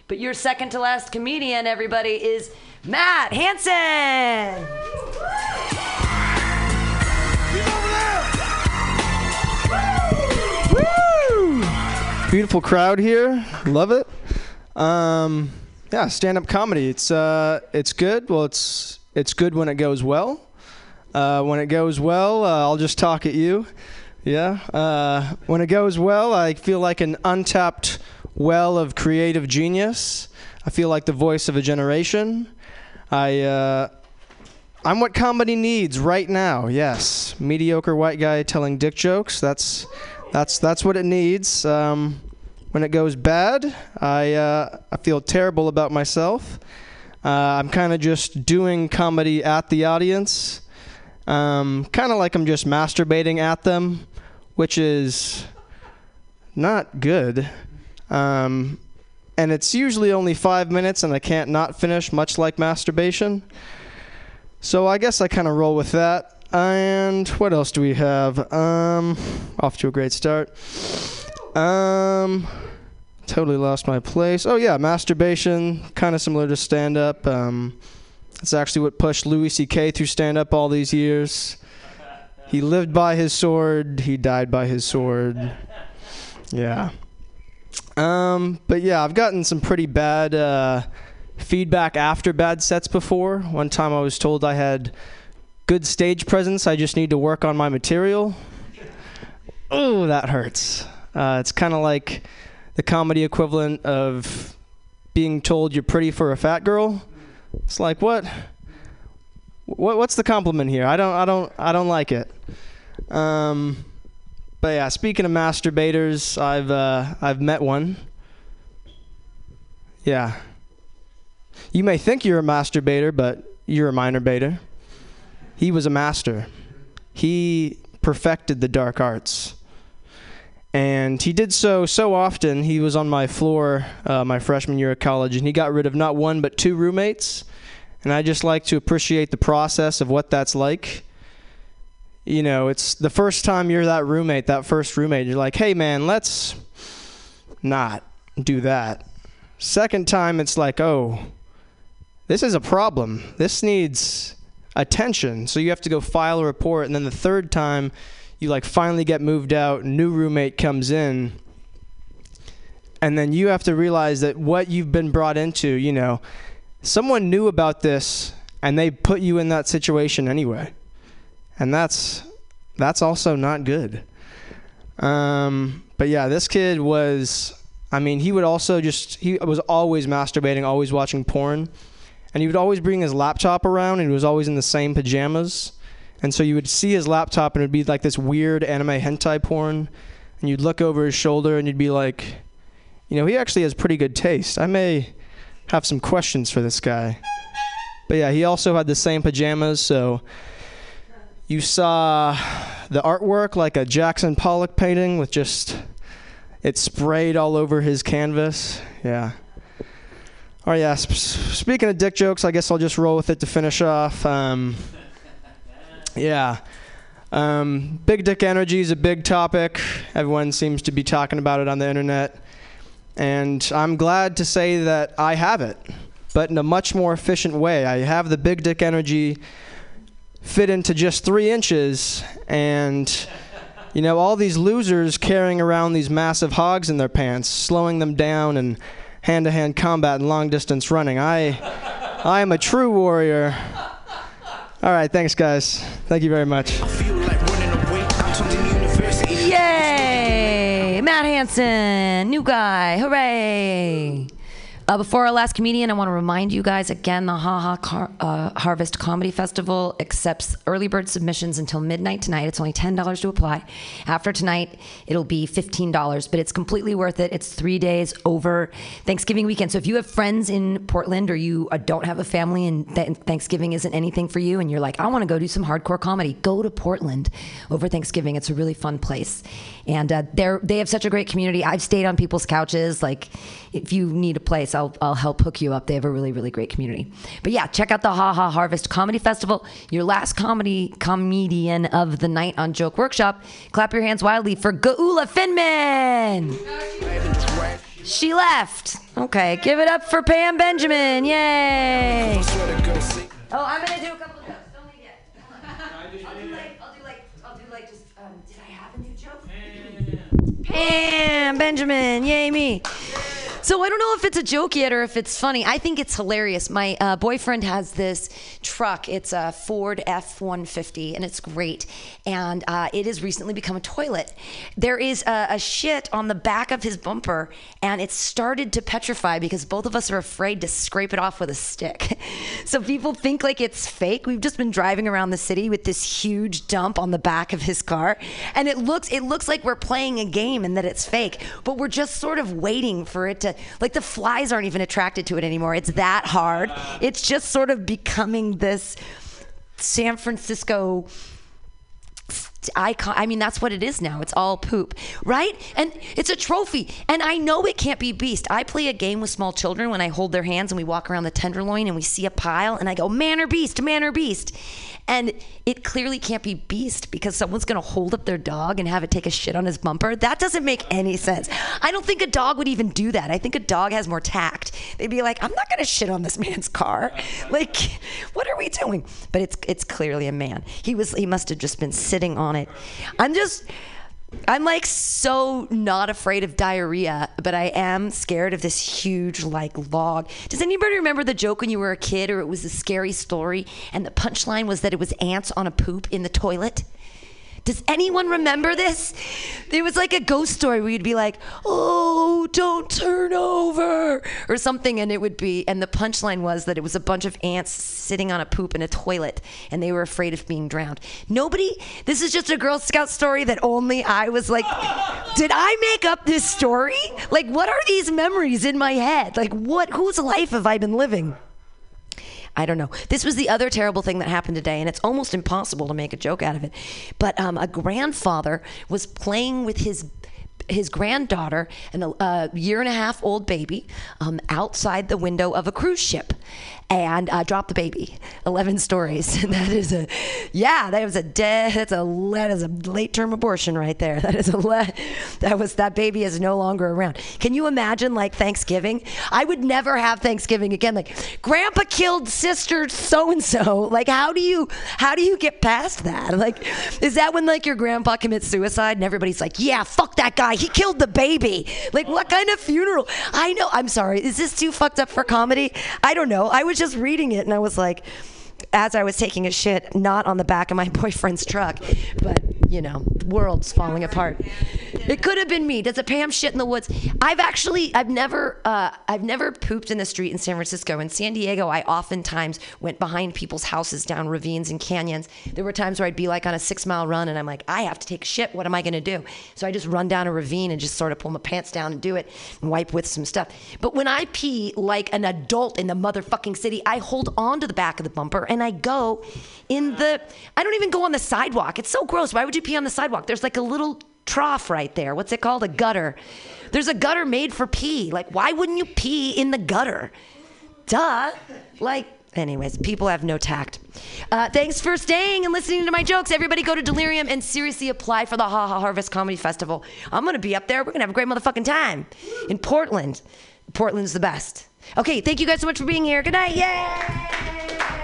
But your second to last comedian, everybody, is Matt Hansen. Woo! Beautiful crowd here. Love it. Um, yeah, stand-up comedy. It's uh, it's good. Well, it's it's good when it goes well. Uh, when it goes well, uh, I'll just talk at you. Yeah. Uh, when it goes well, I feel like an untapped well of creative genius. I feel like the voice of a generation. I uh, I'm what comedy needs right now. Yes, mediocre white guy telling dick jokes. That's that's that's what it needs. Um, when it goes bad, I uh, I feel terrible about myself. I'm kind of just doing comedy at the audience, um, kind of like I'm just masturbating at them, which is not good. Um, and it's usually only five minutes, and I can't not finish, much like masturbation. So I guess I kind of roll with that. And what else do we have? Um, off to a great start. Um, totally lost my place. Oh yeah, masturbation, kind of similar to stand up. Um, it's actually what pushed Louis C.K. through stand up all these years. He lived by his sword. He died by his sword. Yeah. Um, but yeah, I've gotten some pretty bad uh, feedback after bad sets before. One time I was told I had good stage presence. I just need to work on my material. Oh, that hurts. Uh, it's kind of like the comedy equivalent of being told you're pretty for a fat girl. It's like what? What? What's the compliment here? I don't. I don't. I don't like it. Um, but yeah, speaking of masturbators, I've uh, I've met one. Yeah. You may think you're a masturbator, but you're a minor baiter. He was a master. He perfected the dark arts. And he did so so often. He was on my floor uh, my freshman year of college, and he got rid of not one but two roommates. And I just like to appreciate the process of what that's like. You know, it's the first time you're that roommate, that first roommate, you're like, hey man, let's not do that. Second time, it's like, oh, this is a problem. This needs attention. So you have to go file a report. And then the third time, you like finally get moved out, new roommate comes in. And then you have to realize that what you've been brought into, you know, someone knew about this and they put you in that situation anyway. And that's that's also not good. Um, but yeah, this kid was I mean, he would also just he was always masturbating, always watching porn. And he would always bring his laptop around and he was always in the same pajamas. And so you would see his laptop and it would be like this weird anime hentai porn. And you'd look over his shoulder and you'd be like, you know, he actually has pretty good taste. I may have some questions for this guy. But yeah, he also had the same pajamas, so you saw the artwork like a Jackson Pollock painting with just it sprayed all over his canvas. Yeah. All right, yeah. Sp- speaking of dick jokes, I guess I'll just roll with it to finish off. Um, yeah. Um, big dick energy is a big topic. Everyone seems to be talking about it on the internet. And I'm glad to say that I have it, but in a much more efficient way. I have the big dick energy fit into just three inches, and you know, all these losers carrying around these massive hogs in their pants, slowing them down in hand to hand combat and long distance running. I, I am a true warrior. All right, thanks, guys. Thank you very much. Yay! Matt Hansen, new guy. Hooray! Uh, before our last comedian, I want to remind you guys again the Ha Ha Car- uh, Harvest Comedy Festival accepts early bird submissions until midnight tonight. It's only $10 to apply. After tonight, it'll be $15, but it's completely worth it. It's three days over Thanksgiving weekend. So if you have friends in Portland or you uh, don't have a family and th- Thanksgiving isn't anything for you and you're like, I want to go do some hardcore comedy, go to Portland over Thanksgiving. It's a really fun place. And uh, they're, they have such a great community. I've stayed on people's couches. Like, if you need a place, I'll, I'll help hook you up. They have a really, really great community. But yeah, check out the Ha Ha Harvest Comedy Festival. Your last comedy comedian of the night on Joke Workshop. Clap your hands wildly for Gaula Finman. She left. Okay, give it up for Pam Benjamin. Yay. Oh, I'm gonna do a couple jokes. Don't leave yet. I'll do like, I'll do like, I'll do like just. Um, did I have a new joke? Pam Benjamin, yay me. So I don't know if it's a joke yet or if it's funny. I think it's hilarious. My uh, boyfriend has this truck. It's a Ford F-150, and it's great. And uh, it has recently become a toilet. There is a, a shit on the back of his bumper, and it's started to petrify because both of us are afraid to scrape it off with a stick. so people think like it's fake. We've just been driving around the city with this huge dump on the back of his car, and it looks it looks like we're playing a game and that it's fake. But we're just sort of waiting for it to like the flies aren't even attracted to it anymore. It's that hard. It's just sort of becoming this San Francisco icon. I mean, that's what it is now. It's all poop, right? And it's a trophy. And I know it can't be beast. I play a game with small children when I hold their hands and we walk around the tenderloin and we see a pile and I go, man or beast, man or beast. And it clearly can't be beast because someone's going to hold up their dog and have it take a shit on his bumper. That doesn't make any sense. I don't think a dog would even do that. I think a dog has more tact. They'd be like, I'm not going to shit on this man's car. Like, what are we doing? But it's it's clearly a man. He was he must have just been sitting on it. I'm just I'm like so not afraid of diarrhea, but I am scared of this huge like log. Does anybody remember the joke when you were a kid or it was a scary story and the punchline was that it was ants on a poop in the toilet? Does anyone remember this? There was like a ghost story where you'd be like, "Oh, don't turn over," or something, and it would be, and the punchline was that it was a bunch of ants sitting on a poop in a toilet, and they were afraid of being drowned. Nobody. This is just a Girl Scout story that only I was like, did I make up this story? Like, what are these memories in my head? Like, what? Whose life have I been living? I don't know. This was the other terrible thing that happened today, and it's almost impossible to make a joke out of it. But um, a grandfather was playing with his his granddaughter and a, year and a half old baby um, outside the window of a cruise ship and uh, dropped the baby. 11 stories. That is a yeah that was a dead that's a that is a late term abortion right there. That is a le- that was that baby is no longer around. Can you imagine like thanksgiving? I would never have thanksgiving again. Like grandpa killed sister so and so like how do you how do you get past that? Like is that when like your grandpa commits suicide and everybody's like yeah fuck that guy. He killed the baby. Like what kind of funeral? I know i'm sorry is this too fucked up for comedy? I don't know. I was just reading it and i was like as I was taking a shit, not on the back of my boyfriend's truck, but you know, world's falling apart. It could have been me. Does a Pam shit in the woods? I've actually, I've never, uh, I've never pooped in the street in San Francisco. In San Diego, I oftentimes went behind people's houses down ravines and canyons. There were times where I'd be like on a six mile run and I'm like, I have to take a shit. What am I going to do? So I just run down a ravine and just sort of pull my pants down and do it and wipe with some stuff. But when I pee like an adult in the motherfucking city, I hold on to the back of the bumper and I go in the, I don't even go on the sidewalk. It's so gross. Why would you pee on the sidewalk? There's like a little trough right there. What's it called? A gutter. There's a gutter made for pee. Like, why wouldn't you pee in the gutter? Duh. Like, anyways, people have no tact. Uh, thanks for staying and listening to my jokes. Everybody go to Delirium and seriously apply for the Ha Ha Harvest Comedy Festival. I'm going to be up there. We're going to have a great motherfucking time in Portland. Portland's the best. Okay, thank you guys so much for being here. Good night. Yay!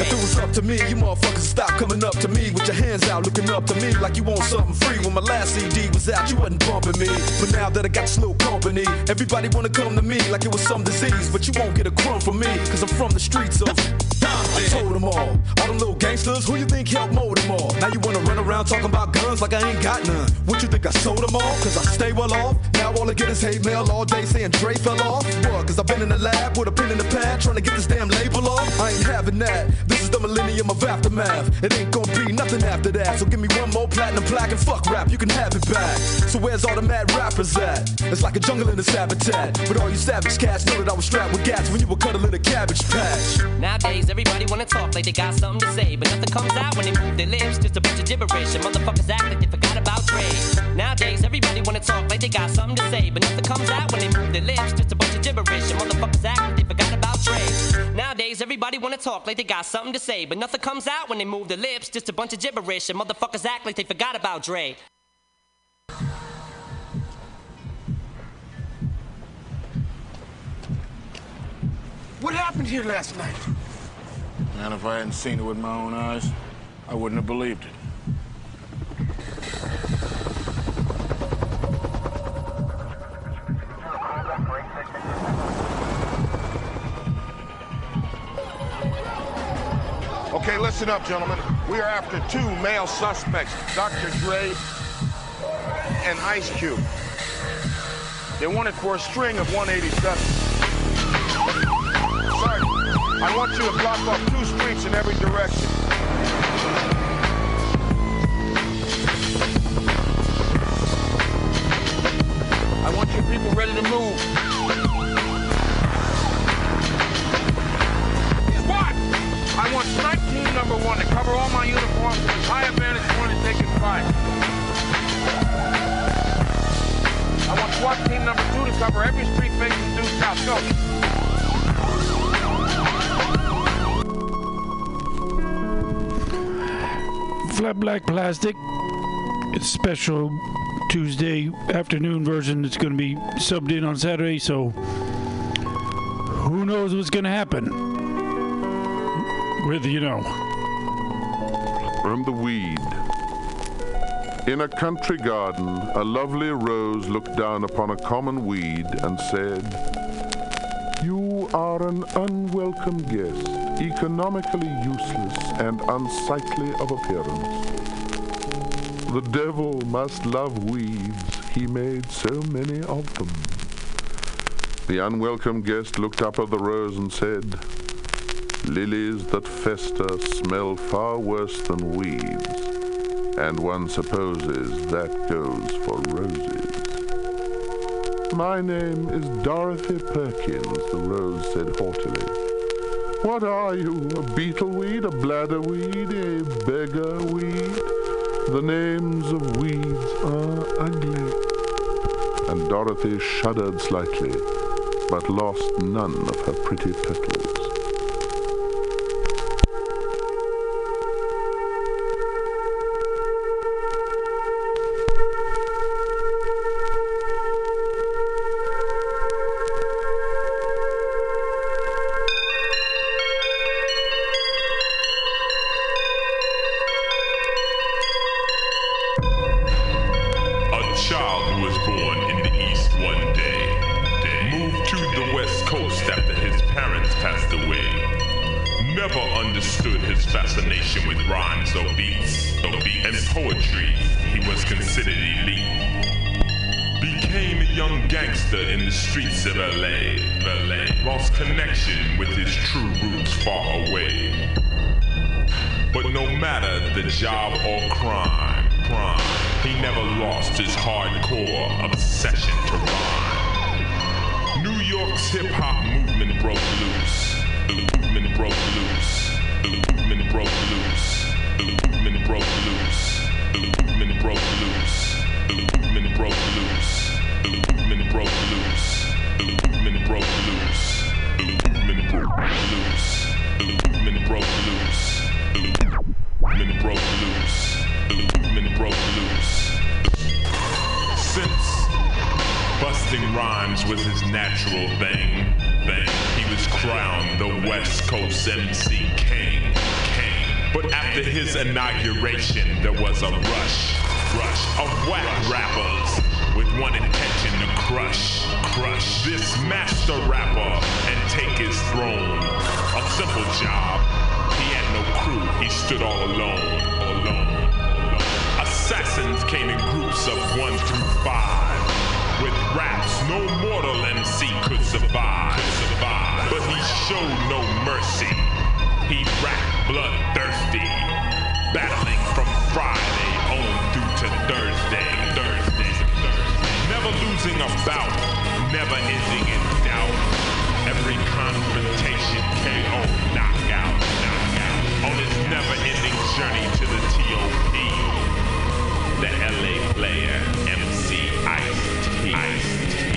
If it was up to me, you motherfuckers stop coming up to me with your hands out, looking up to me like you want something free. When my last CD was out, you wasn't bumping me. But now that I got slow company, everybody wanna come to me like it was some disease. But you won't get a crumb from me, cause I'm from the streets of. I told them all, all them little gangsters, who you think helped mold them all? Now you wanna run around talking about guns like I ain't got none. What you think I sold them all? Cause I stay well off. Now all I get is hate mail all day saying Dre fell off. What? Cause I've been in the lab with a pen in the pad trying to get this damn label off. I ain't having that. This is the millennium of aftermath. It ain't gonna be nothing after that. So give me one more platinum plaque and fuck rap, you can have it back. So where's all the mad rappers at? It's like a jungle in this habitat. But all you savage cats know that I was strapped with gas when you were cuddling a cabbage patch. Nowadays, everybody wanna talk like they got something to say, but nothing comes out when they move their lips. Just a bunch of gibberish, and motherfuckers act like they forgot about Dre. Nowadays, everybody wanna talk like they got something to say, but nothing comes out when they move their lips. Just a bunch of gibberish, and motherfuckers act Nowadays, everybody wanna talk like they got something to say, but nothing comes out when they move their lips. Just a bunch of gibberish, and motherfuckers act like they forgot about Dre. What happened here last night? And if I hadn't seen it with my own eyes, I wouldn't have believed it. Okay, listen up, gentlemen. We are after two male suspects, Dr. Dre and Ice Cube. They wanted for a string of 187. Sergeant, I want you to block off two streets in every direction. I want your people ready to move. I want snipe team number one to cover all my uniforms from a vantage point as they can find. I want SWAT team number two to cover every street facing due south. Go. Flat Black Plastic. It's special Tuesday afternoon version. It's going to be subbed in on Saturday, so who knows what's going to happen? Whether you know. From the weed. In a country garden, a lovely rose looked down upon a common weed and said, You are an unwelcome guest, economically useless and unsightly of appearance. The devil must love weeds, he made so many of them. The unwelcome guest looked up at the rose and said, Lilies that fester smell far worse than weeds, and one supposes that goes for roses. My name is Dorothy Perkins, the rose said haughtily. What are you, a beetle weed, a bladder weed, a beggar weed? The names of weeds are ugly. And Dorothy shuddered slightly, but lost none of her pretty petals. Parents passed away. Never understood his fascination with rhymes or beats, or beats and poetry. He was considered elite. Became a young gangster in the streets of LA. LA. Lost connection with his true roots far away. But no matter the job or crime, crime, he never lost his hardcore obsession to rhyme. New York's hip hop movement broke loose. The movement broke loose. The movement broke loose. The movement broke loose. The movement broke loose. The movement broke loose. The movement broke loose. The movement broke loose. The movement broke loose. The movement broke loose. The movement broke loose. The movement broke loose. Since busting rhymes was his natural thing, crowned the West Coast MC King. King. But after his inauguration, there was a rush, rush of whack rappers with one intention to crush, crush this master rapper and take his throne. A simple job. He had no crew. He stood all alone, alone. Assassins came in groups of one through five. With raps, no mortal MC could survive show no mercy. He racked bloodthirsty, battling from Friday on through to Thursday, Thursday, Thursday. Never losing a bout, never ending in doubt. Every confrontation, KO, knockout, knockout. On his never-ending journey to the TOP. The LA player, MC Ice-T. Ice-T.